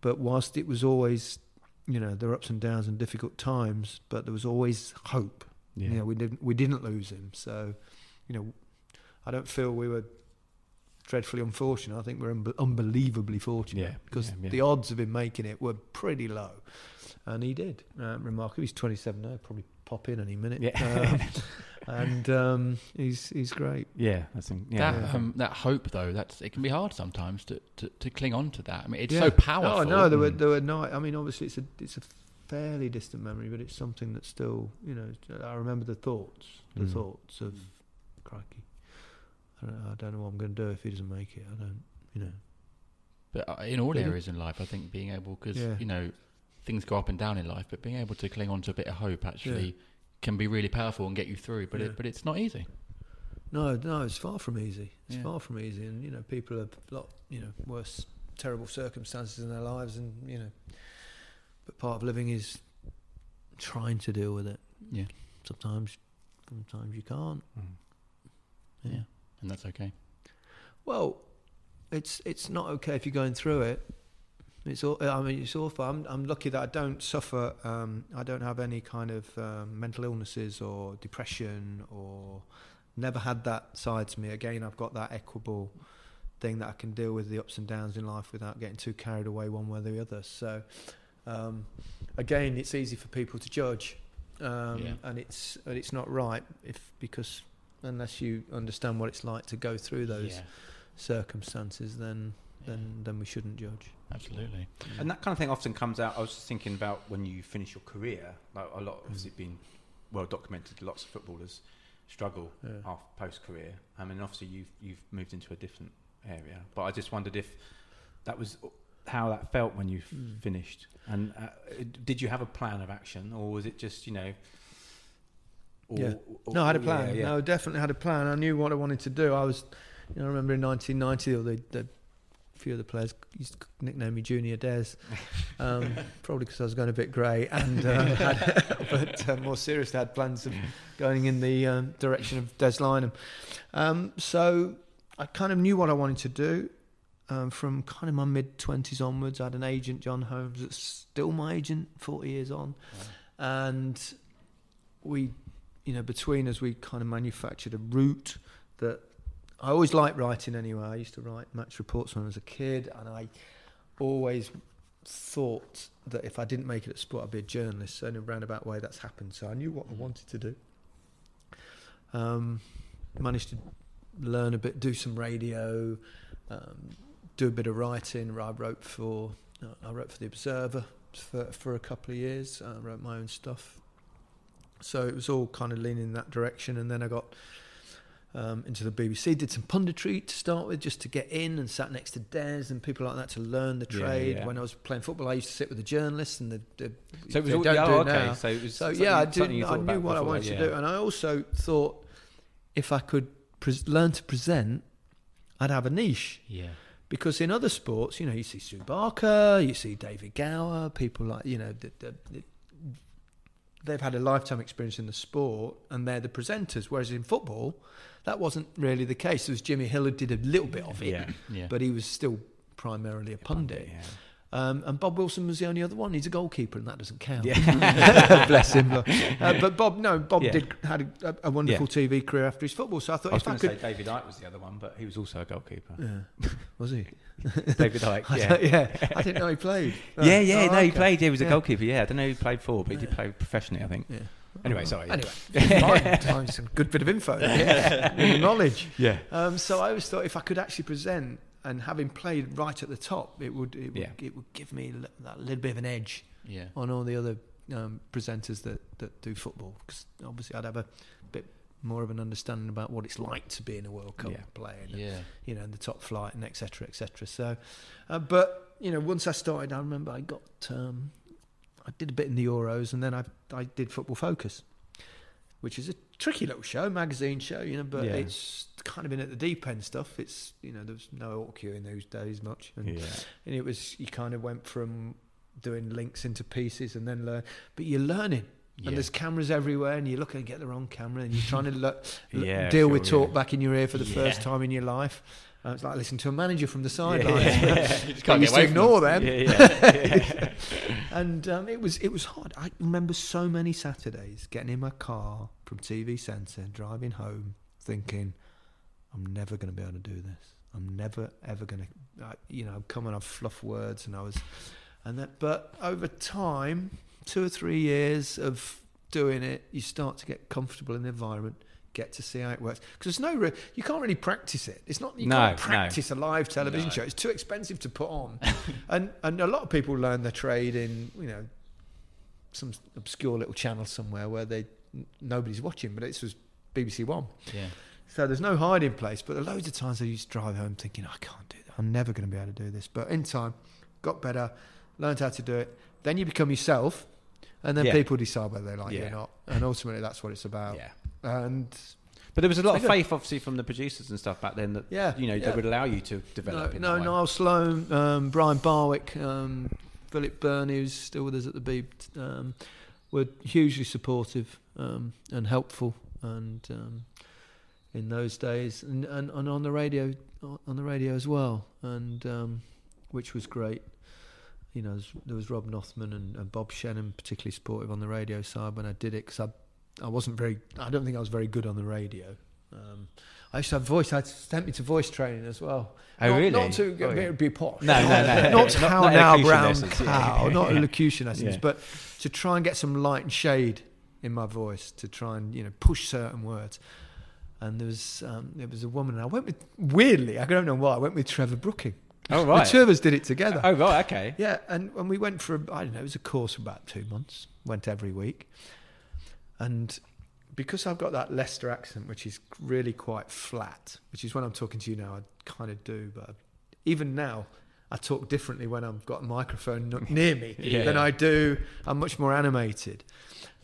but whilst it was always, you know, there were ups and downs and difficult times, but there was always hope. Yeah. You know, we didn't we didn't lose him, so you know, I don't feel we were dreadfully unfortunate. I think we're unbe- unbelievably fortunate Yeah, because yeah, yeah. the odds of him making it were pretty low, and he did. Um, remarkable. He's 27 now. Probably pop in any minute. Yeah. Um, and um, he's he's great. Yeah, that's in, yeah. that um, that hope though, that's it can be hard sometimes to, to, to cling on to that. I mean, it's Yeah. so powerful. Oh no, there were Mm. there were night. I mean, obviously it's a it's a fairly distant memory, but it's something that still you know. I remember the thoughts, the Mm. thoughts of crikey. I don't, I don't know what I'm going to do if he doesn't make it. I don't, you know. But uh, in all areas in life, I think being able, because Yeah. you know, things go up and down in life, but being able to cling on to a bit of hope actually Yeah. can be really powerful and get you through. But Yeah. it, but it's not easy. No, no, it's far from easy. It's far from easy, and you know, people have a lot, you know, worse, terrible circumstances in their lives, and you know, but part of living is trying to deal with it. Yeah, Sometimes, sometimes you can't. Mm. yeah, and that's okay. Well, it's it's not okay if you're going through it. It's all, I mean, it's awful. I'm I'm lucky that I don't suffer. Um, I don't have any kind of um, mental illnesses or depression or never had that side to me. Again, I've got that equable thing that I can deal with the ups and downs in life without getting too carried away one way or the other. So, um, again, it's easy for people to judge, um, Yeah. and it's and it's not right if because unless you understand what it's like to go through those Yeah, circumstances, then then then we shouldn't judge. absolutely. And that kind of thing often comes out. I was just thinking about when you finish your career. Like a lot, obviously, been well documented. Lots of footballers struggle Yeah. after post career. I mean, obviously, you've you've moved into a different area. But I just wondered if that was how that felt when you f- Mm. finished. And uh, did you have a plan of action, or was it just you know? Or, Yeah. or- No, I had a plan. yeah, yeah. No, definitely had a plan. I knew what I wanted to do. I was, you know, I remember in 1990, or the, the few of the players used to nickname me Junior Des, um, probably because I was going a bit grey, and uh, had, but uh, more seriously, had plans of going in the um, direction of Des Lynam. Um, so I kind of knew what I wanted to do. Um, from kind of my mid 20s onwards, I had an agent, John Holmes, that's still my agent 40 years on. And we, you know, between us, we kind of manufactured a route that I always liked writing anyway. I used to write match reports when I was a kid, and I always thought that if I didn't make it at sport, I'd be a journalist. So in a roundabout way, that's happened. So I knew what I wanted to do. Um, managed to learn a bit, do some radio, um, do a bit of writing. I wrote for I wrote for the Observer for for a couple of years. I wrote my own stuff. So it was all kind of leaning in that direction, and then I got um, into the BBC. Did some punditry to start with, just to get in, and sat next to Des and people like that to learn the trade. yeah. When I was playing football, I used to sit with the journalists and the. the So it was all, don't oh, do okay. now. So it was So yeah, I did. I knew what I wanted yeah. to do, and I also thought if I could pres learn to present, I'd have a niche. Yeah. Because in other sports, you know, you see Sue Barker, you see David Gower, people like you know, the, the, the, they've had a lifetime experience in the sport, and they're the presenters. Whereas in football, that wasn't really the case. It was Jimmy Hill who did a little bit of it, Yeah. Yeah. but he was still primarily a pundit. Yeah. Um, and Bob Wilson was the only other one. He's a goalkeeper, and that doesn't count. Yeah. Bless him. Uh, but Bob, no, Bob Yeah. did had a, a wonderful TV career after his football. So I thought I was going to say David Icke was the other one, but he was also a goalkeeper. yeah. was he? David Icke, yeah. don't- yeah, I didn't know he played. Yeah, yeah, Oh, no, he okay. played. Yeah, he was a Yeah. goalkeeper. Yeah, I don't know who he played for, but he did play professionally, I think. Yeah. Anyway, sorry. Anyway, fine. Good bit of info. Yeah. Knowledge. Yeah. Um, so I always thought if I could actually present and having played right at the top, it would it would, Yeah. it would give me that little bit of an edge Yeah. on all the other um, presenters that, that do football. Because obviously I'd have a bit more of an understanding about what it's like to be in a World Cup Yeah. playing, Yeah. you know, in the top flight and etc. etc. So, uh, but you know, once I started, I remember I got um, I did a bit in the Euros, and then I I did Football Focus, which is a tricky little show, magazine show, you know, but Yeah. it's kind of in at the deep end stuff. It's you know, there was no audio in those days much, and, Yeah. and it was you kind of went from doing links into pieces and then learn, but you're learning. Yeah. And there's cameras everywhere, and you're looking to get the wrong camera, and you're trying to lo- lo- Yeah, deal sure, with talk back in your ear for the first time in your life. Uh, it's like listening to a manager from the sidelines. You just But can't get used to away from ignore them. Yeah, yeah. and um, it was it was hard. I remember so many Saturdays getting in my car from TV Centre, driving home, thinking, "I'm never going to be able to do this. I'm never ever going to." Uh, you know, come and I've fluff words, and I was, and that. But over time, two or three years of doing it, you start to get comfortable in the environment. Get to see how it works because there's no re- you can't really practice it. It's not you No, can't no. practice a live television No. show. It's too expensive to put on, and and a lot of people learn their trade in you know some obscure little channel somewhere where they n- nobody's watching, but this was BBC One. Yeah. So there's no hiding place. But there are loads of times I used to drive home thinking, I can't do that. I'm never going to be able to do this. But in time, got better, learned how to do it. Then you become yourself, and then Yeah. people decide whether they like you Yeah. or not. And ultimately, that's what it's about. yeah. And But there was a lot of faith, obviously, from the producers and stuff back then that Yeah, you know yeah. that would allow you to no, develop. in no. Niall Sloane, um, Brian Barwick, um, Philip Bernie, who's still with us at the Beeb, um, were hugely supportive um, and helpful, and um, in those days, and, and, and on the radio, on the radio as well, and um, which was great. You know, there was Rob Nothman and, and Bob Shennan, particularly supportive on the radio side when I did it, because I, I wasn't very, I don't think I was very good on the radio. Um, I used to have voice. I sent me to voice training as well. Oh, not, really? Not to Oh, yeah. be posh. No, no, no. not how not now brown lessons, yeah. cow, not elocution lessons, Yeah. but to try and get some light and shade in my voice to try and you know push certain words. And there was um, there was a woman. And I went with weirdly. I don't know why. I went with Trevor Brooking. Oh The two of us did it together. Oh right. Okay. Yeah, and when we went for, I don't know, it was a course for about two months. Went every week, and because I've got that Leicester accent, which is really quite flat, which is when I'm talking to you now, I kind of do, but even now, I talk differently when I've got a microphone near me Yeah. than I do. I'm much more animated,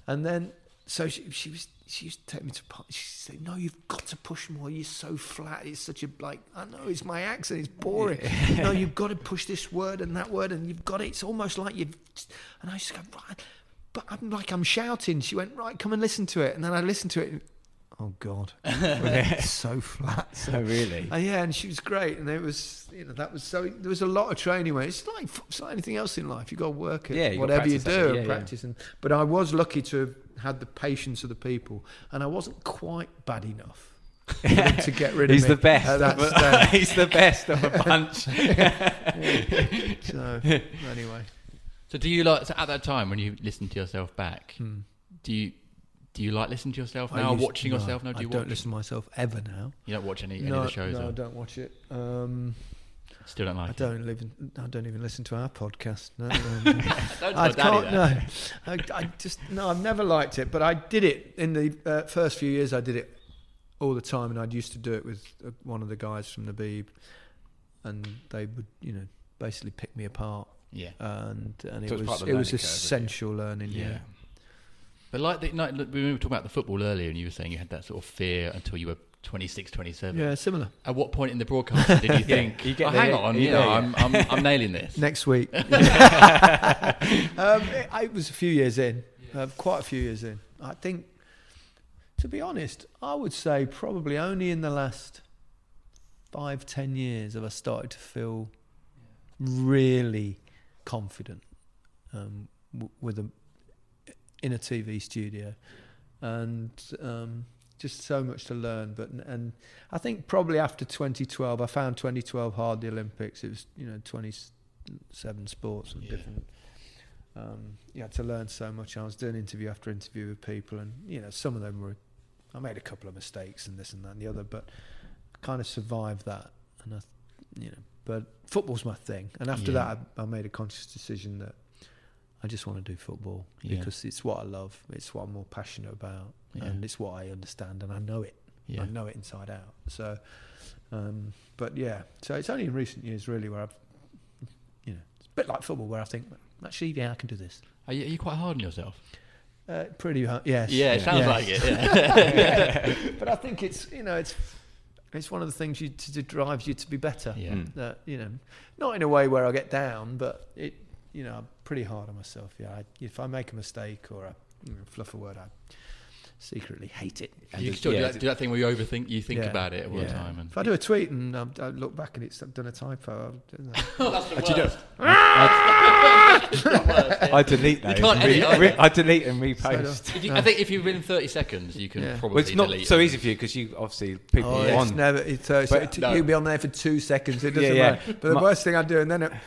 and then so she, she was. She used to take me to parties. She said, "No, you've got to push more. You're so flat. It's such a like. I know it's my accent. It's boring. no, you've got to push this word and that word, and you've got it. It's almost like you've." And I just go, right, but I'm like I'm shouting. She went, right, come and listen to it, and then I listened to it. And, oh God, it's so flat. So, Oh really. uh, yeah, and she was great, and it was you know that was so there was a lot of training where it's like it's like anything else in life. You got to work at Yeah, you whatever you do that, and yeah, yeah. practice. And but I was lucky to have had the patience of the people, and I wasn't quite bad enough to get rid of He's the best. at that of He's the best of a bunch. So anyway, So do you like so at that time when you listen to yourself back? Hmm. Do you do you like listen to yourself I now? used- watching no, yourself now? Do I you don't watch? listen to myself ever now. You don't watch any, any no, of the shows? no, I don't watch it. Um, Still don't like I it. don't even. I don't even listen to our podcast. No, um, I can't. No, I, I just no. I've never liked it, but I did it in the uh, first few years. I did it all the time, and I'd used to do it with uh, one of the guys from the Beeb, and they would, you know, basically pick me apart, Yeah. and and it So part was it was learning curve, essential learning. Yeah. Yeah. But like, the, like look, we were talking about the football earlier, and you were saying you had that sort of fear until you were 26, 27. yeah, similar. At what point in the broadcast did you think, you get oh, there hang on, you know, I'm, I'm, I'm nailing this? Next week. um, it, I was a few years in, uh, quite a few years in. I think, to be honest, I would say probably only in the last five, ten years have I started to feel really confident um, w- with a in a TV studio, and um, just so much to learn. But and I think probably after 2012, I found 2012 hard. The Olympics, it was you know 27 sports and Yeah. different. Um, you had to learn so much. I was doing interview after interview with people, and you know some of them were. I made a couple of mistakes and this and that and the other, but I kind of survived that. And I, you know, but football's my thing. And after Yeah. that, I, I made a conscious decision that I just want to do football Yeah. because it's what I love. It's what I'm more passionate about, Yeah. and it's what I understand, and I know it. I know it inside out. So, um, but yeah, so it's only in recent years really where I've, you know, it's a bit like football where I think actually, yeah, I can do this. Are you, are you quite hard on yourself? Uh, pretty hard, yes. Yeah, it sounds like it. Yeah. but I think it's you know it's it's one of the things you to, to drives you to be better. Yeah. Mm. That you know, not in a way where I get down, but it you know I'm pretty hard on myself. Yeah, I, if I make a mistake or I you know, fluff a word, I secretly hate it. And you the- still yeah, do, that, do that thing where you overthink, you think Yeah. about it all the time. And If I do a tweet and um, I look back and it's I've done a typo, I'll do that. oh, that's the But you don't- worst. I delete those. can't and re- edit re- I delete and So repost. If you, I think if you're within 30 seconds, you can Yeah. probably Well, it's not delete so it. easy for you because you obviously people Oh, are it's on. never. It's, uh, so But- it- no. You'll be on there for two seconds. It doesn't Yeah, yeah. matter. But the My- worst thing I do, and then it, you know,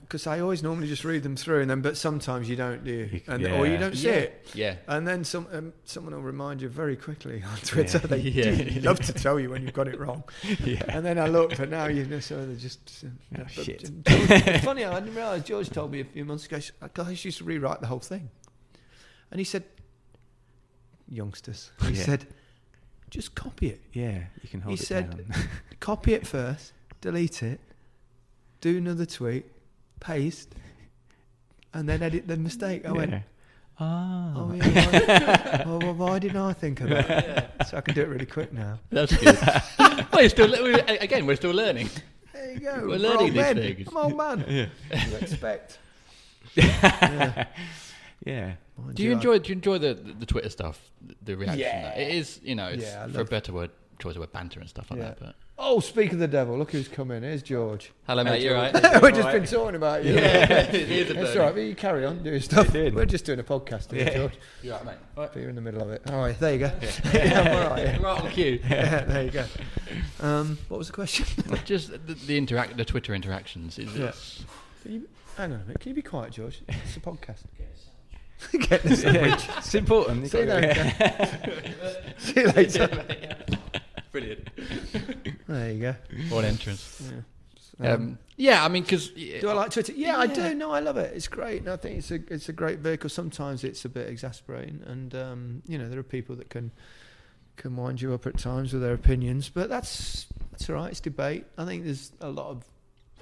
because I always normally just read them through, and then but sometimes you don't, do you? And or you don't see Yeah. it. Yeah. And then some um, someone will remind you very quickly on Twitter. They Yeah. do love to tell you when you've got it wrong. Yeah. And then I look, but now you know, so they're just. Uh, Oh, but shit. George- it's funny, I didn't realise George told me a few months ago. Guys used to rewrite the whole thing, and he said, "Youngsters," he Yeah. said, "just copy it. Yeah, you can hold He it said- down. Copy it first, delete it, do another tweet, paste, and then edit the mistake." I went. Yeah. Ah. Oh yeah. Why, well, why didn't I think of that? So I can do it really quick now. That's good. well, you're still, we're, again, we're still learning. There you go. We're We're learning old these men. things. I'm old man. Yeah. You expect? yeah. Yeah. Do you I- enjoy? Do you enjoy the the Twitter stuff, the reaction? Yeah. It is, you know, it's Yeah, for a better word, choice of word, banter and stuff like Yeah. that. But Oh, speak of the devil, look who's coming. in. Here's George. Hello, mate. You're right. We've just been talking about you. Here's a That's bird. all right, but you carry on doing stuff. did. We're just doing a podcast here, George. You're right, mate. But you're in the middle of it. All right, there you go. Yeah, I'm all right. yeah. Right on cue. Yeah, there you go. Um, what was the question? Just the, the interact, the Twitter interactions. Is Yeah. it's- Can you, hang on a minute. Can you be quiet, George? It's a podcast. Get the sandwich. it's important. See you later. See you later. Brilliant. There you go. What entrance? Yeah. Um, yeah, I mean, because Do I like Twitter? Yeah, I do. No, I love it. It's great. And I think it's a it's a great vehicle. Sometimes it's a bit exasperating, and um, you know there are people that can can wind you up at times with their opinions, but that's that's all right. It's debate. I think there's a lot of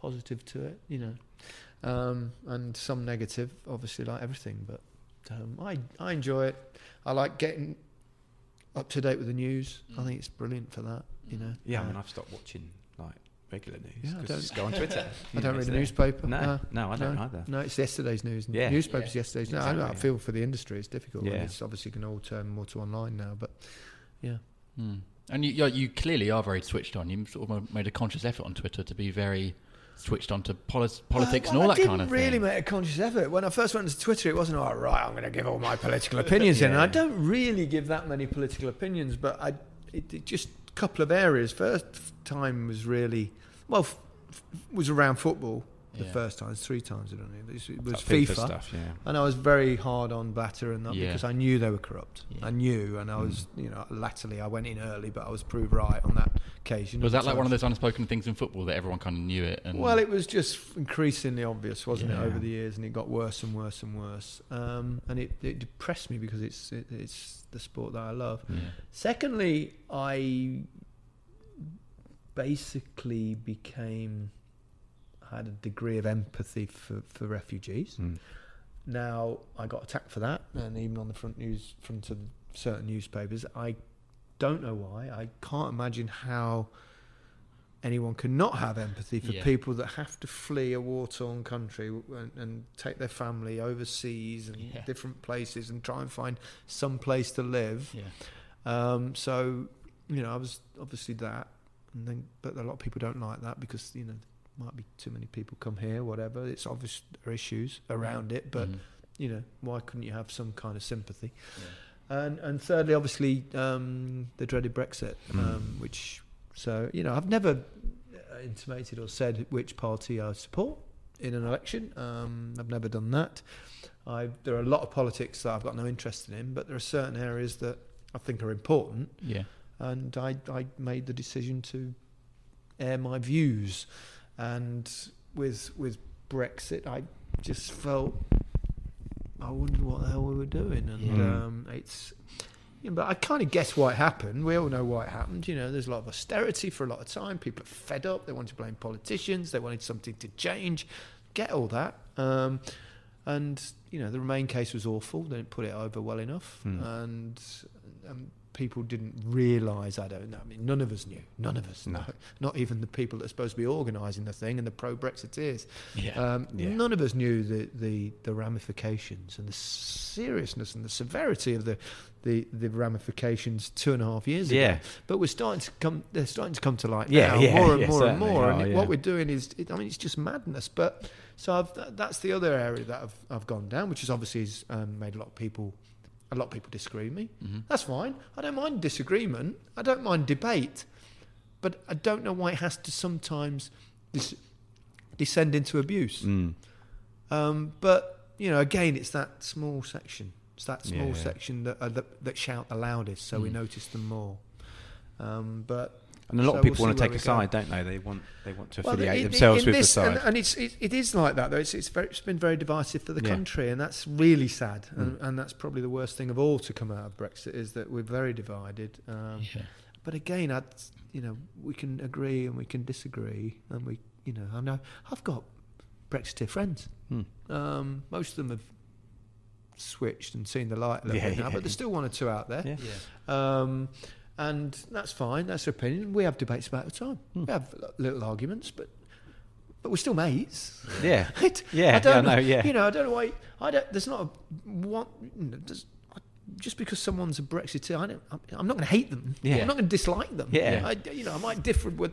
positive to it, you know, um, and some negative, obviously, like everything. But um, I I enjoy it. I like getting up to date with the news. I think it's brilliant for that. You know. Yeah, I Uh, mean, I've stopped watching like regular news. Yeah, I 'cause don't- just go on Twitter. I don't read the newspaper. No, no, I don't no. either. No, it's yesterday's news. Yeah. Newspapers yesterday's. No, I, I feel for the industry. It's difficult. and Yeah. It's obviously going to all turn more to online now. But yeah. Hmm. And you, you clearly are very switched on. You sort of made a conscious effort on Twitter to be very switched on to polis- politics Uh, and all that kind of really thing. make a conscious effort. When I first went to Twitter, it wasn't all right. I'm going to give all my political opinions in. And I don't really give that many political opinions, but I it, it just a couple of areas. First time was really well f- f- was around football. The Yeah. first time, three times I don't know. It was, it was Like FIFA, FIFA stuff, yeah. and I was very hard on Blatter and that Yeah. because I knew they were corrupt. I knew, and I was, you know, latterly I went in early, but I was proved right on that occasion. Was that like one of those unspoken things in football that everyone kind of knew it? And well, it was just increasingly obvious, wasn't it, over the years, and it got worse and worse and worse. Um, and it, it depressed me because it's it, it's the sport that I love. Secondly, I basically became had a degree of empathy for, for refugees. Mm. Now I got attacked for that, and even on the front news front of certain newspapers, I don't know why. I can't imagine how anyone can not have empathy for Yeah. people that have to flee a war-torn country and, and take their family overseas and Yeah. different places and try and find some place to live. Yeah. Um, so you know, I was obviously that, and then but a lot of people don't like that because you know might be too many people come here, whatever. It's obvious there are issues around it, but Mhm. you know, why couldn't you have some kind of sympathy? And and thirdly, obviously, um, the dreaded Brexit, um, which so you know, I've never uh, intimated or said which party I support in an election. Um, I've never done that. I there are a lot of politics that I've got no interest in, but there are certain areas that I think are important, Yeah. and I I made the decision to air my views, and with with Brexit, I just felt I wondered what the hell we were doing, and Yeah. um, it's. Yeah, but I kind of guess why it happened. We all know why it happened. You know, there's a lot of austerity for a lot of time. People are fed up. They want to blame politicians. They wanted something to change. Get all that. Um, and you know, the Remain case was awful. They didn't put it over well enough, Hmm. and um, people didn't realise. I don't know. I mean, none of us knew. None of us. No. Not even the people that are supposed to be organising the thing and the pro-Brexiteers. Yeah. Um, Yeah. None of us knew the, the, the ramifications and the seriousness and the severity of the, the, the ramifications two and a half years ago. Yeah. But we're starting to come. They're starting to come to light Yeah, now, yeah, more and yeah, more and more. are, and it- what we're doing is, it, I mean, it's just madness. But so I've, th- that's the other area that I've, I've gone down, which is obviously has um, made a lot of people. A lot of people disagree with me. Mhm. That's fine. I don't mind disagreement. I don't mind debate. But I don't know why it has to sometimes dis- descend into abuse. Mm. Um, but you know, again, it's that small section. It's that small Yeah. section that, uh, that that shout the loudest, so we Mm. notice them more. Um, but And a lot So of people we'll want to take a go. side, don't they? They want they want to affiliate in- in- themselves in with this- the side. and, and it's it, it is like that though. It's it's very it's been very divisive for the Yeah. country, and that's really sad. Mm. And, and that's probably the worst thing of all to come out of Brexit is that we're very divided. Um, Yeah. But again, I'd, you know, we can agree and we can disagree, and we, you know, I know I've got Brexiteer friends. Hmm. Um, most of them have switched and seen the light a little Yeah, bit now, but there's still one or two out there. Yeah. Um, and that's fine. That's their opinion. We have debates about the time. Hmm. We have little arguments, but but we're still mates. Yeah. It- Yeah, I don't I know, yeah. You know, I don't know why. I don't. There's not a one. There's, just because someone's a Brexiteer, I don't, I'm, I'm not going to hate them. Yeah. I'm not going to dislike them. Yeah. I, you know, I might differ with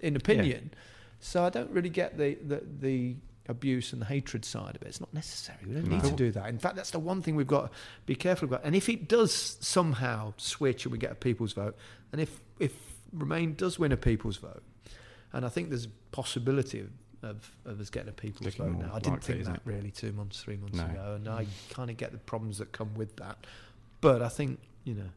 in opinion, Yeah. so I don't really get the, the the abuse and the hatred side of it. It's not necessary. We don't need to do that. In fact, that's the one thing we've got to be careful about. And if it does somehow switch and we get a people's vote, and if if Remain does win a people's vote, and I think there's a possibility of, of, of us getting a people's vote now. I didn't likely, think that really two months, three months No. ago, and I kind of get the problems that come with that. But I think you know.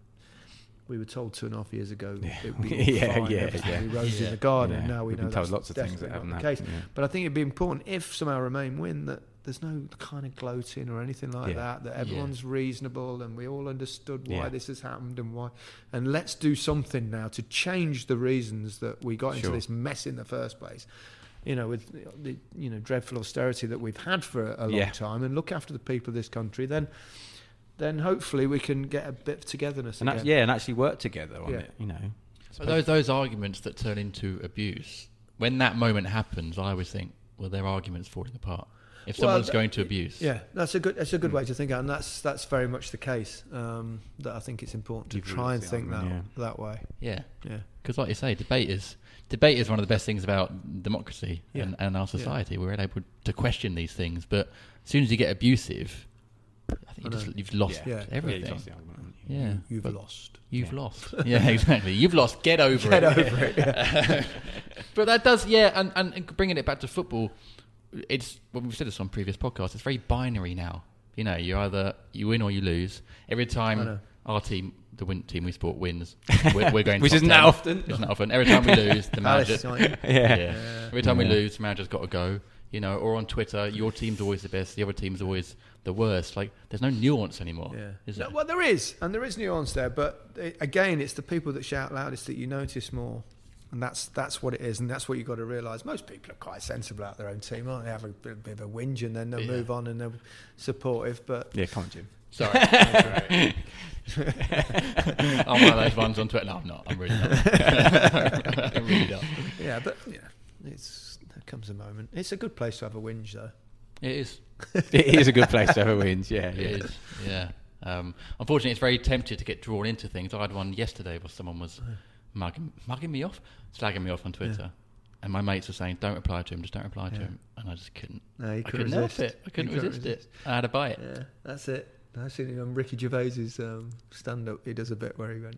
We were told two and a half years ago Yeah. it would be Yeah, fine, yeah, everything yeah. would be rosy Yeah. in the garden. Yeah. Now we We've know been told lots of things that haven't the happened. case. yeah. But I think it'd be important if somehow Remain win that there's no kind of gloating or anything like Yeah. that. That everyone's reasonable and we all understood why Yeah. this has happened and why. And let's do something now to change the reasons that we got into this mess in the first place. You know, with the you know dreadful austerity that we've had for a long Yeah. time, and look after the people of this country, then then hopefully we can get a bit of togetherness And again. yeah, and actually work together on Yeah. it. You know. But those those arguments that turn into abuse, when that moment happens, I always think, well, their arguments falling apart. If Well, someone's th- going to abuse, Yeah, that's a good that's a good way to think, and that's that's very much the case. Um, that I think it's important to You've try and raised the think that argument, that way. yeah, Yeah, because like you say, debate is debate is one of the best things about democracy Yeah. and, and our society. We're able to question these things, but as soon as you get abusive, I think you just, you've lost Yeah. everything. Yeah, lost the argument. Yeah, you've but lost. You've Yeah. lost. Yeah, exactly. You've lost. Get over Get it. Get over it. Yeah. but that does, yeah, and, and, and bringing it back to football, it's well, we've said this on previous podcasts. It's very binary now. You know, you either you win or you lose. Every time our team, the win team we support, wins, we're, we're going. Which isn't that 10. often. Isn't that often? Every time we lose, the manager. yeah. Yeah. Every time we lose, the manager's got to go. You know, or on Twitter, your team's always the best, the other team's always the worst. Like, there's no nuance anymore. Yeah. Is No, there? well, there is, and there is nuance there, but it, again, it's the people that shout loudest that you notice more, and that's that's what it is, and that's what you've got to realise. Most people are quite sensible about their own team, aren't they? Have a bit, bit of a whinge and then they'll Yeah. move on and they're supportive, but Yeah, come on, Jim. Sorry. I'm one of those ones on Twitter. No, I'm not. I'm really not. I'm really not. yeah, but yeah, it's there comes a moment. It's a good place to have a whinge, though. It is. it is a good place to have a win. Yeah, It yeah. is. Yeah. Um, unfortunately, it's very tempting to get drawn into things. I had one yesterday where someone was mugging, mugging me off, slagging me off on Twitter. And my mates were saying, don't reply to him, just don't reply to him. And I just couldn't. No, you I couldn't couldn't help resist. it. I couldn't couldn't resist, resist. it. I had to buy it. Yeah, that's it. I've seen it on Ricky Gervais's um, stand-up. He does a bit where he went,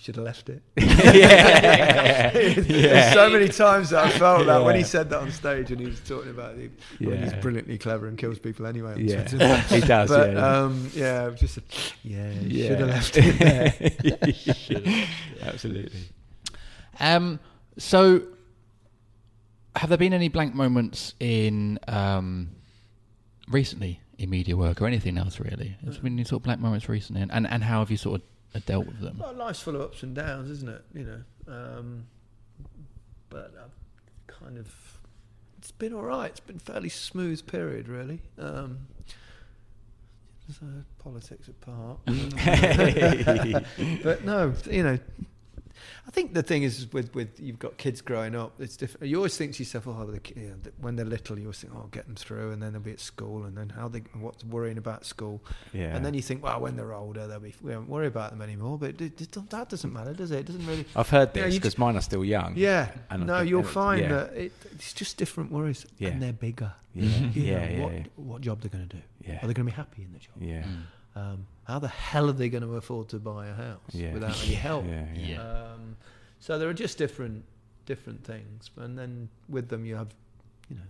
"Should have left it." yeah. There's so many times that I felt that when he said that on stage, and he was talking about the, I mean, he's brilliantly clever and kills people anyway. On Yeah. He does. but yeah. um, yeah, I've just yeah, yeah. should have left it there. Absolutely. Um, so, have there been any blank moments in um, recently in media work or anything else really? Has there been any sort of blank moments recently, and, and, and how have you sort of dealt with them? Well, life's full of ups and downs, isn't it? You know, um, but I've kind of it's been all right. It's been a fairly smooth period, really. Um, so politics apart, but no, you know. I think the thing is with, with you've got kids growing up, it's different. You always think to yourself, oh, the, you know, when they're little, you always think, oh, get them through, and then they'll be at school, and then how they what's worrying about school, yeah. and then you think, well, when they're older, they'll be we won't worry about them anymore. But that doesn't matter, does it? It doesn't really. I've heard this you because mine are still young. Yeah, And no, you'll find yeah. that it, it's just different worries, Yeah. and they're bigger. Yeah, You yeah, know, yeah, what, yeah. what job they're going to do? Yeah. Are they going to be happy in the job? Yeah. Mm. Um, how the hell are they going to afford to buy a house Yeah. without any help? Yeah, yeah. Yeah. Um, so there are just different different things, and then with them you have, you know,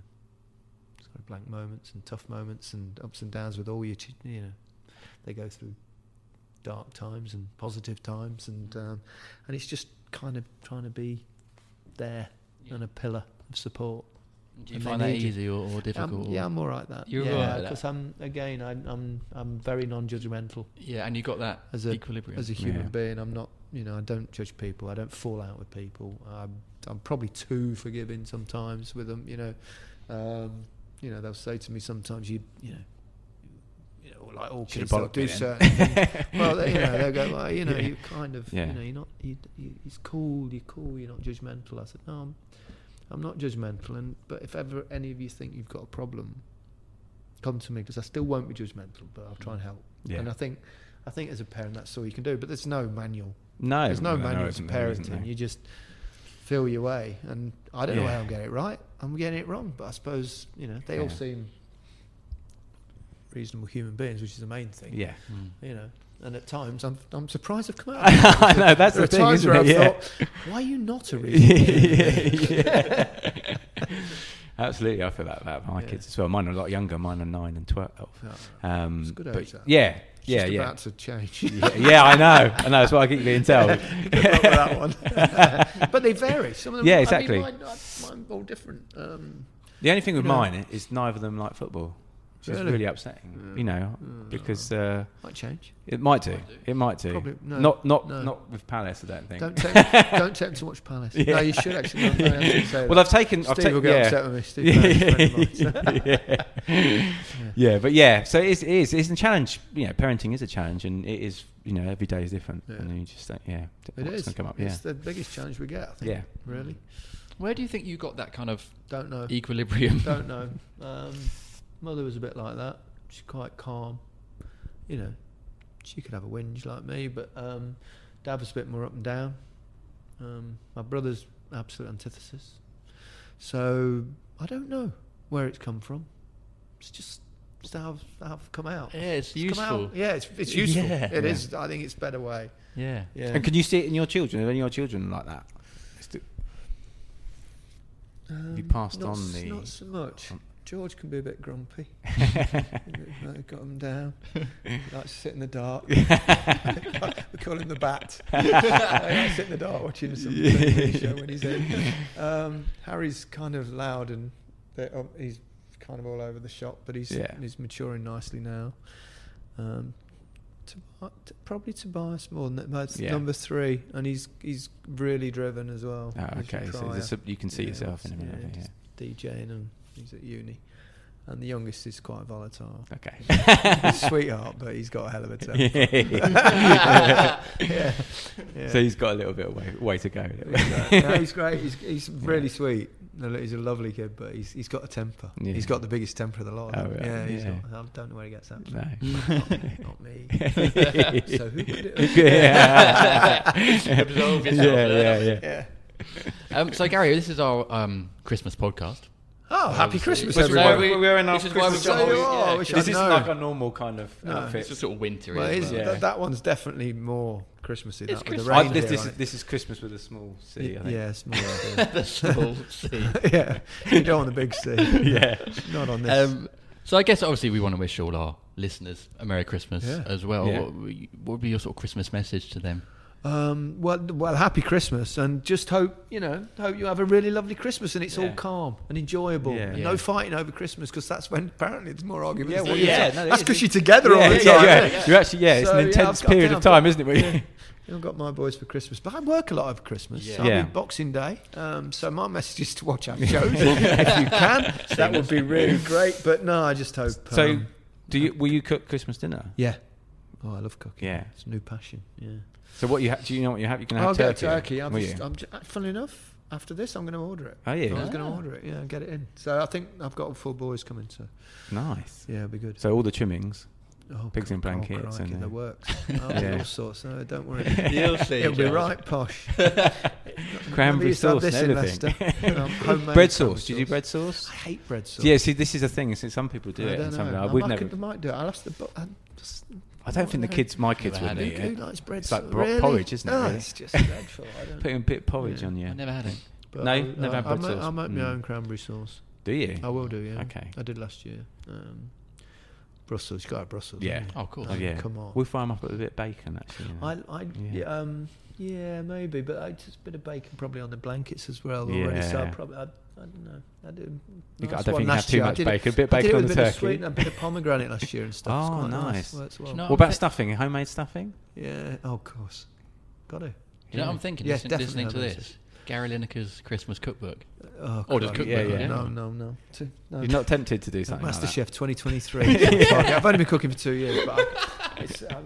sort of blank moments and tough moments and ups and downs with all your, ch- you know, they go through dark times and positive times, and um, and it's just kind of trying to be there and a pillar of support. Do you find that easy or, or difficult? Um, yeah, I'm all right at that. You're yeah, right at that. because I'm again, I'm I'm I'm very non-judgmental yeah, and you got that as a equilibrium. as a human Yeah. being. I'm not, you know, I don't judge people. I don't fall out with people. I'm, I'm probably too forgiving sometimes with them. You know, um, you know, they'll say to me sometimes, you, you know. You know, like all Should've kids they'll do certain things. Well, they, you know, they'll go, well, you know, Yeah. you kind of, Yeah. you know, you're not, you, you, it's cool, you're cool, you're not judgmental. I said, no, I'm, I'm not judgmental. And but if ever any of you think you've got a problem, come to me because I still won't be judgmental, but I'll try and help. Yeah. And I think, I think as a parent, that's all you can do. But there's no manual. No, There's no no, manual to isn't there, isn't parenting. You just feel your way. And I don't know how I'm getting it right. I'm getting it wrong. But I suppose you know they all seem reasonable human beings, which is the main thing. Yeah. Mm. You know. And at times, I'm I'm surprised I've come out. I know that's there the thing, isn't it? Yeah. thought, why are you not a human? Absolutely, I feel that about my Yeah. kids as well. Mine are a lot younger. Mine are nine and twelve. Yeah. Um, It's a good but that. yeah, yeah, Just yeah. about to change. yeah. Yeah, I know. I know. That's what I keep being told. Good luck with that one. but they vary. Some of them. Yeah, I exactly. mean, mine, mine all different. Um, The only thing with know- mine is neither of them like football, which is Really? really upsetting. You know, because uh, might change. it might do. It might do. Probably- no, not not no. not with Palace. I don't think. Don't take, don't take them to watch Palace. Yeah. No, you should actually. No, no, say well, that. I've taken. Steve I've taken. will get yeah. upset with me. Steve Browett's a friend of mine, so- yeah. yeah, but yeah, so it is, it is. It's a challenge. You know, parenting is a challenge, and it is. You know, every day is different, Yeah. and you just don't. Yeah, It what's is. gonna come up. Yeah, It's the biggest challenge we get. I think. Yeah. Really. Where do you think you got that kind of Don't know. equilibrium? Don't know. Um, mother was a bit like that. She's quite calm. You know, she could have a whinge like me, but um, dad was a bit more up and down. Um, my brother's absolute antithesis. So I don't know where it's come from. It's just, just how, I've, how I've come out. Yeah, it's come out. useful. Yeah, it's, it's useful. Yeah. It Yeah. is. I think it's a better way. Yeah. Yeah. And can you see it in your children? Are any of your children like that? Um, you passed not on s- the- Not so much. George can be a bit grumpy. I got him down. He likes to sit in the dark. we call him the bat. I like to sit in the dark watching some TV show when he's in. Um, Harry's kind of loud and um, he's kind of all over the shop, but he's Yeah. he's maturing nicely now. Um, Tob- t- probably Tobias more than that. That's Yeah. number three, and he's he's really driven as well. Oh, okay, so a- you can see Yeah, yourself in him. yeah, Yeah, DJing and he's at uni. And the youngest is quite volatile. Okay. He's a sweetheart, but he's got a hell of a temper. yeah. yeah. yeah. So he's got a little bit of way, way to go. a little bit. no, he's great. He's, he's really sweet. No, He's a lovely kid, but he's he's got a temper. Yeah. He's got the biggest temper of the lot. Oh, right. Yeah, he's Yeah. got, I don't know where he gets that from. No. Not me. so who could it? yeah. Absolve yourself, yeah, yeah, yeah. yeah. Yeah. Um, so Gary, this is our um, Christmas podcast. Oh, happy Christmas, Which is why everybody. we- we're in our this is why we've Christmas got So all- you yeah, I This I'd is known. like a normal kind of No, outfit. It's just sort of wintry. Well, as it is, well. Yeah. that, that one's definitely more Christmassy. It's that with the Christmas. I- reindeer this, this, on is, it. this is Christmas with a small C, I think. Yeah, small. the small C. yeah, you don't want the big C. Yeah. Not on this. Um, so I guess obviously we want to wish all our listeners a Merry Christmas Yeah. as well. Yeah. What, what would be your sort of Christmas message to them? Um, well, well, happy Christmas, and just hope you know, hope you have a really lovely Christmas, and it's all calm and enjoyable. Yeah. and Yeah. No fighting over Christmas because that's when apparently there's more arguments. Yeah, well, yeah, no, that's because you're together all the time. yeah. You're actually, yeah, it's So, an intense got- period of time, got- isn't it? yeah. I've got my boys for Christmas, but I work a lot over Christmas. So Yeah. I mean, Yeah. Boxing Day. Um, so my message is to watch our shows if you can. That would be really great. But no, I just hope. So, um, do you will you cook Christmas dinner? yeah. Oh, I love cooking. Yeah. it's a new passion. Yeah. So what you ha- do you know what you have? You can have I'll turkey. get turkey. I'm will just, you? I'm just, funnily enough, after this, I'm going to order it. Oh, yeah? I was going to order it. Yeah, get it in. So I think I've got full boys coming. So nice. yeah, it'll be good. So all the trimmings. Oh, pigs in cr- oh, blankets crikey, and, the uh, works. Oh, Yeah. all sorts. No, don't worry. You'll see. It'll be Charles. right posh. Cranberry We used to have sauce this and in everything. Leicester. Um, homemade bread cranberry sauce. Do you do bread sauce? I hate bread sauce. Yeah. See, this is the thing. is that Some people do I it, don't and some know. I I would might, never. could, might do it. I'll ask the. bu- I just, I don't think the kids, my kids, wouldn't it. eat Who it. likes bread It's like bro- Really? porridge, isn't it, No, really? it's just dreadful. I don't. Putting a bit of porridge Yeah. on you. I never had it. but No, I'll- never had I'll bread make- sauce. I'll make my Mm. own cranberry sauce. Do you? I will do, yeah. Okay. I did last year. Um, Brussels, you got to have Brussels. Yeah. haven't you? Oh, cool. Oh yeah. Come on. We'll fry them up with a bit of bacon, actually. you know. I, I, Yeah. yeah. um, yeah, maybe, but I just a bit of bacon probably on the blankets as well already. So I probably, I, I don't know, I do. You got- I nice don't think you have too year. Much did bacon. A bit of I did bacon it on with the a bit of turkey. sweet and a bit of pomegranate last year and stuff. It's Oh, quite nice. Works well. You know What about I'm stuffing? Homemade stuffing? Yeah, oh, of course. Got to. Do you know what I'm thinking? Yeah, listen- definitely listening to have this. Gary Lineker's Christmas cookbook. Oh, Or just crikey. cook Yeah, yeah. No, no, no. To- no. You're not tempted to do something like Master? Chef 2023. I've only been cooking for two years, but I, it's, I,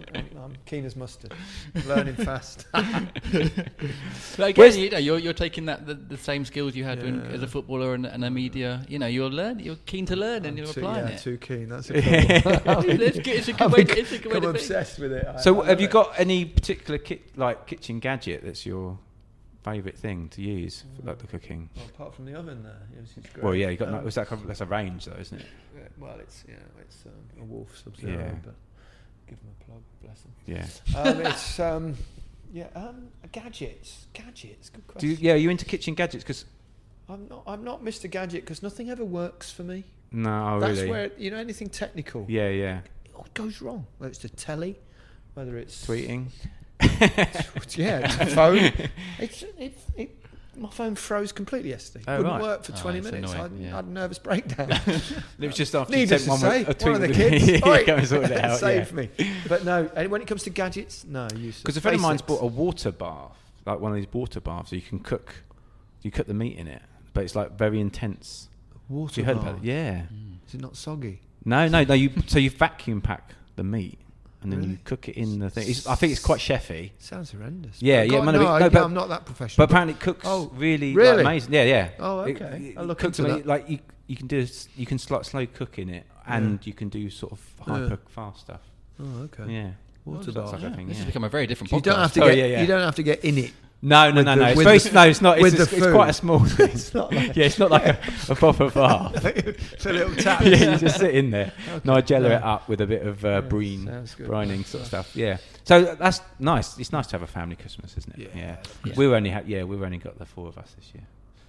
I'm keen as mustard. Learning fast. But again, Where's- you know, you're, you're taking that the, the same skills you had when, Yeah. as a footballer and, and a media. You know, you're learn, you're keen to learn, and I'm you're too, applying yeah, it. too keen. That's a couple. it's, good, it's a good I've way. become It's a good way to be. obsessed with it. I- So, I have you love got any particular ki- like kitchen gadget that's your favourite thing to use for like the cooking? Well, apart from the oven there, yes, it's great. Well, yeah, you got Um, was that kind of- that's a range though, isn't it? yeah, well, it's you know, it's um, a wolf sub zero, Yeah. but give them a plug, bless them. Yeah. Um, it's um, yeah, um, gadgets, gadgets. Good Do question. you, yeah, are you into kitchen gadgets? Because I'm not. I'm not Mr. Gadget because nothing ever works for me. no, That's really. That's where you know anything technical. yeah, yeah. It all goes wrong. Whether it's the telly, whether it's Tweeting. yeah, it's phone. It's it, it. My phone froze completely yesterday. Oh, Wouldn't right. work for Oh, 20 it's minutes. I, annoying, I had a nervous breakdown. It was just after you Needless sent to one say, one of the kids yeah, oi, go and sort it out. saved me. But no, and when it comes to gadgets, no. Because a friend of mine's bought a water bath, like one of these water baths, so you can cook, you cook the meat in it, but it's like very intense. water. Have you heard bath. about it? Yeah. Mm. Is it not soggy? No, no, no. You so you vacuum pack the meat and then you cook it in the thing. It's, I think it's quite chefy, Sounds horrendous. Yeah, But yeah, God, man, no, but- I, no, yeah, but- I'm not that professional. but apparently it cooks Oh, really, like, really? amazing. Yeah, yeah. Oh, okay. it I'll look cooks into that. Like you, you can do s- you can sl- slow cook in it, and you can do sort of hyper fast stuff. oh, okay. Yeah, Water That's bath. like a thing, This yeah. has become a very different You podcast. don't have to Oh, get. yeah, yeah. You don't have to get in it. No, no, With no, the- no. It's very the- no. It's not. It's, with it's, it's quite a small thing. It's not like yeah, it's not like a, a proper bar. it's a little tap. yeah, you just sit in there, Nigella Yeah. it up with a bit of uh, Yeah, brine, brining sort of stuff. Yeah, so that's nice. It's nice to have a family Christmas, isn't it? Yeah. Yeah. We've only had yeah, we've only got the four of us this year.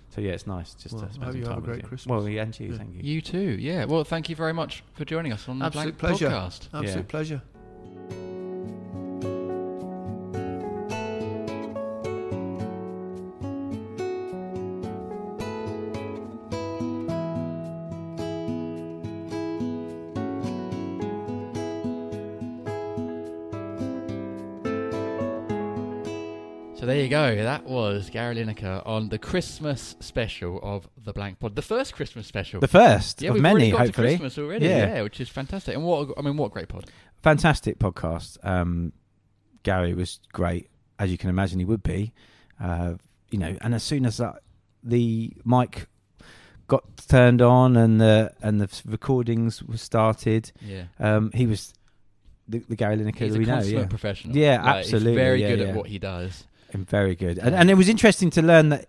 So yeah, it's nice just Well, to I spend hope some you have time a with great you. Christmas. Well, yeah, and you, Yeah. thank you. You too, yeah. Well, thank you very much for joining us on the Absolute Blank pleasure. Podcast. Absolute Yeah. pleasure. Go. That was Gary Lineker on the Christmas special of the Blank Pod, the first Christmas special. The first yeah, of we've many, got hopefully. to Christmas already. Yeah. Yeah. which is fantastic. And what I mean, what a great pod. Fantastic podcast. Um, Gary was great, as you can imagine he would be. Uh, you know, and as soon as that, the mic got turned on and the and the recordings were started, Yeah, um, he was the, the Gary Lineker he's that we know. Yeah, professional. Yeah, Like, absolutely, He's very yeah, good yeah. at what he does. And very good. And, and it was interesting to learn that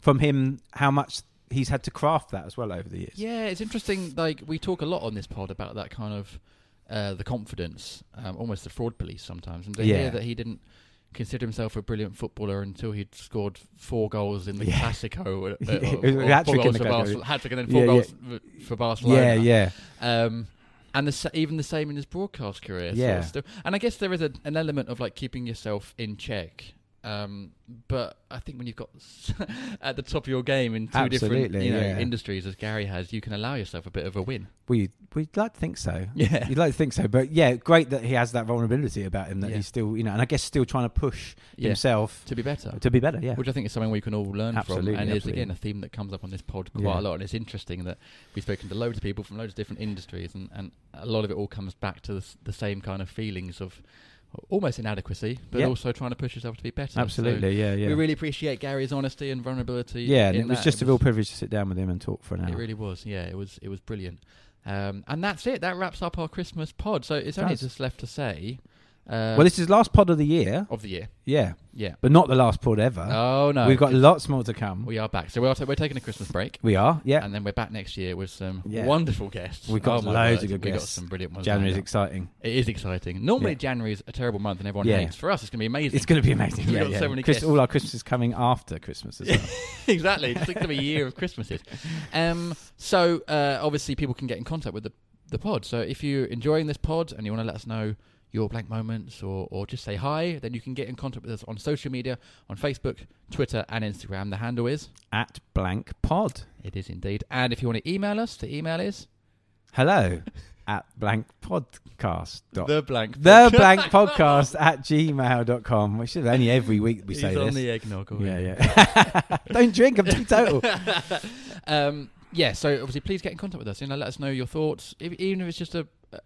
from him how much he's had to craft that as well over the years. Yeah, it's interesting. Like we talk a lot on this pod about that kind of uh, the confidence, um, almost the fraud police sometimes, and to Yeah. hear that he didn't consider himself a brilliant footballer until he'd scored four goals in the Yeah. Clasico, uh, Yeah, or hat-trick four in goals the for Clasico. Barcelona, hat-trick and then four Yeah, yeah. goals f- for Barcelona. Yeah, yeah. Um, and the, even the same in his broadcast career. Yeah. it's still- and I guess there is a, an element of like keeping yourself in check. Um, but I think when you've got at the top of your game in two different you know, yeah. industries as Gary has, you can allow yourself a bit of a win. We we'd like to think so. Yeah. You'd like to think so, but yeah, great that he has that vulnerability about him. That Yeah. he's still, you know, and I guess still trying to push Yeah. himself To be better. to be better. Yeah, Which I think is something we can all learn Absolutely, from, and is again a theme that comes up on this pod quite a lot. And it's interesting that we've spoken to loads of people from loads of different industries, and, and a lot of it all comes back to the, the same kind of feelings of almost inadequacy, but Yeah. also trying to push yourself to be better. absolutely. So yeah, yeah. We really appreciate Gary's honesty and vulnerability. yeah, and it was just a real privilege to sit down with him and talk for an hour. It really was. Yeah, it was. It was brilliant. Um, and that's it. That wraps up our Christmas pod. So it's only Does. just left to say. Uh, well, this is last pod of the year. of the year. Yeah, Yeah. but not the last pod ever. Oh no, We've got lots more to come. We are back. So we're, we're taking a Christmas break. We are. Yeah, And then we're back next year with some Yeah. wonderful guests. We've got Oh, loads of good We've got guests. some brilliant ones. January is exciting. It is exciting. Normally Yeah. is a terrible month and everyone Yeah. hates. For us, it's going to be amazing. It's going to be amazing. We've yeah, got yeah. so many Chris- guests. all our Christmas is coming after Christmas as well. exactly. It's going to be a year of Christmases. Um, so uh, obviously people can get in contact with the the pod. So if you're enjoying this pod and you want to let us know your blank moments or, or just say hi, then you can get in contact with us on social media, on Facebook, Twitter, and Instagram. The handle is At blank pod. it is indeed. And if you want to email us, the email is Hello at blank podcast. Dot the blank. the blank podcast at gmail.com. We should only every week we He's say on this. the eggnog. yeah, yeah. Don't drink, I'm teetotal. um, yeah, so obviously, please get in contact with us. You know, let us know your thoughts, if, even if it's just a, a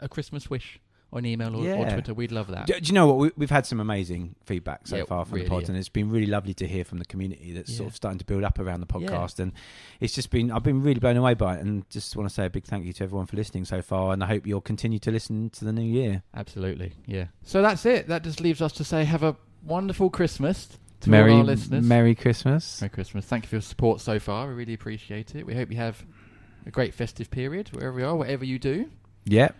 a Christmas wish on email or, or Twitter. We'd love that. Do, do you know what? We, we've had some amazing feedback so Yeah, far from really, the pod, yeah. and it's been really lovely to hear from the community that's sort of starting to build up around the Yeah. podcast. And it's just been, I've been really blown away by it, and just want to say a big thank you to everyone for listening so far. And I hope you'll continue to listen to the new year. Absolutely, yeah. So that's it. That just leaves us to say have a wonderful Christmas to Merry, all our listeners. Merry Christmas. Merry Christmas. Thank you for your support so far. We really appreciate it. We hope you have a great festive period wherever we are, whatever you do, Yep.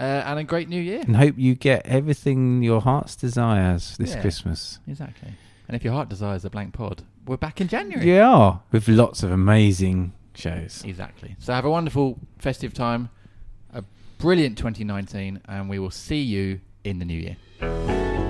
Uh, and a great new year. And hope you get everything your heart's desires this Yeah. Christmas. Exactly. And if your heart desires a blank pod, we're back in January. Yeah, with lots of amazing shows. Exactly. So have a wonderful festive time, a brilliant 2019, and we will see you in the new year.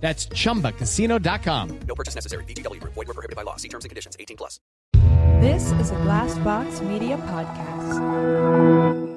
That's chumbacasino.com. No purchase necessary. VGW Group. Void where prohibited by law. See terms and conditions. 18 plus. This is a Glass Box Media Podcast.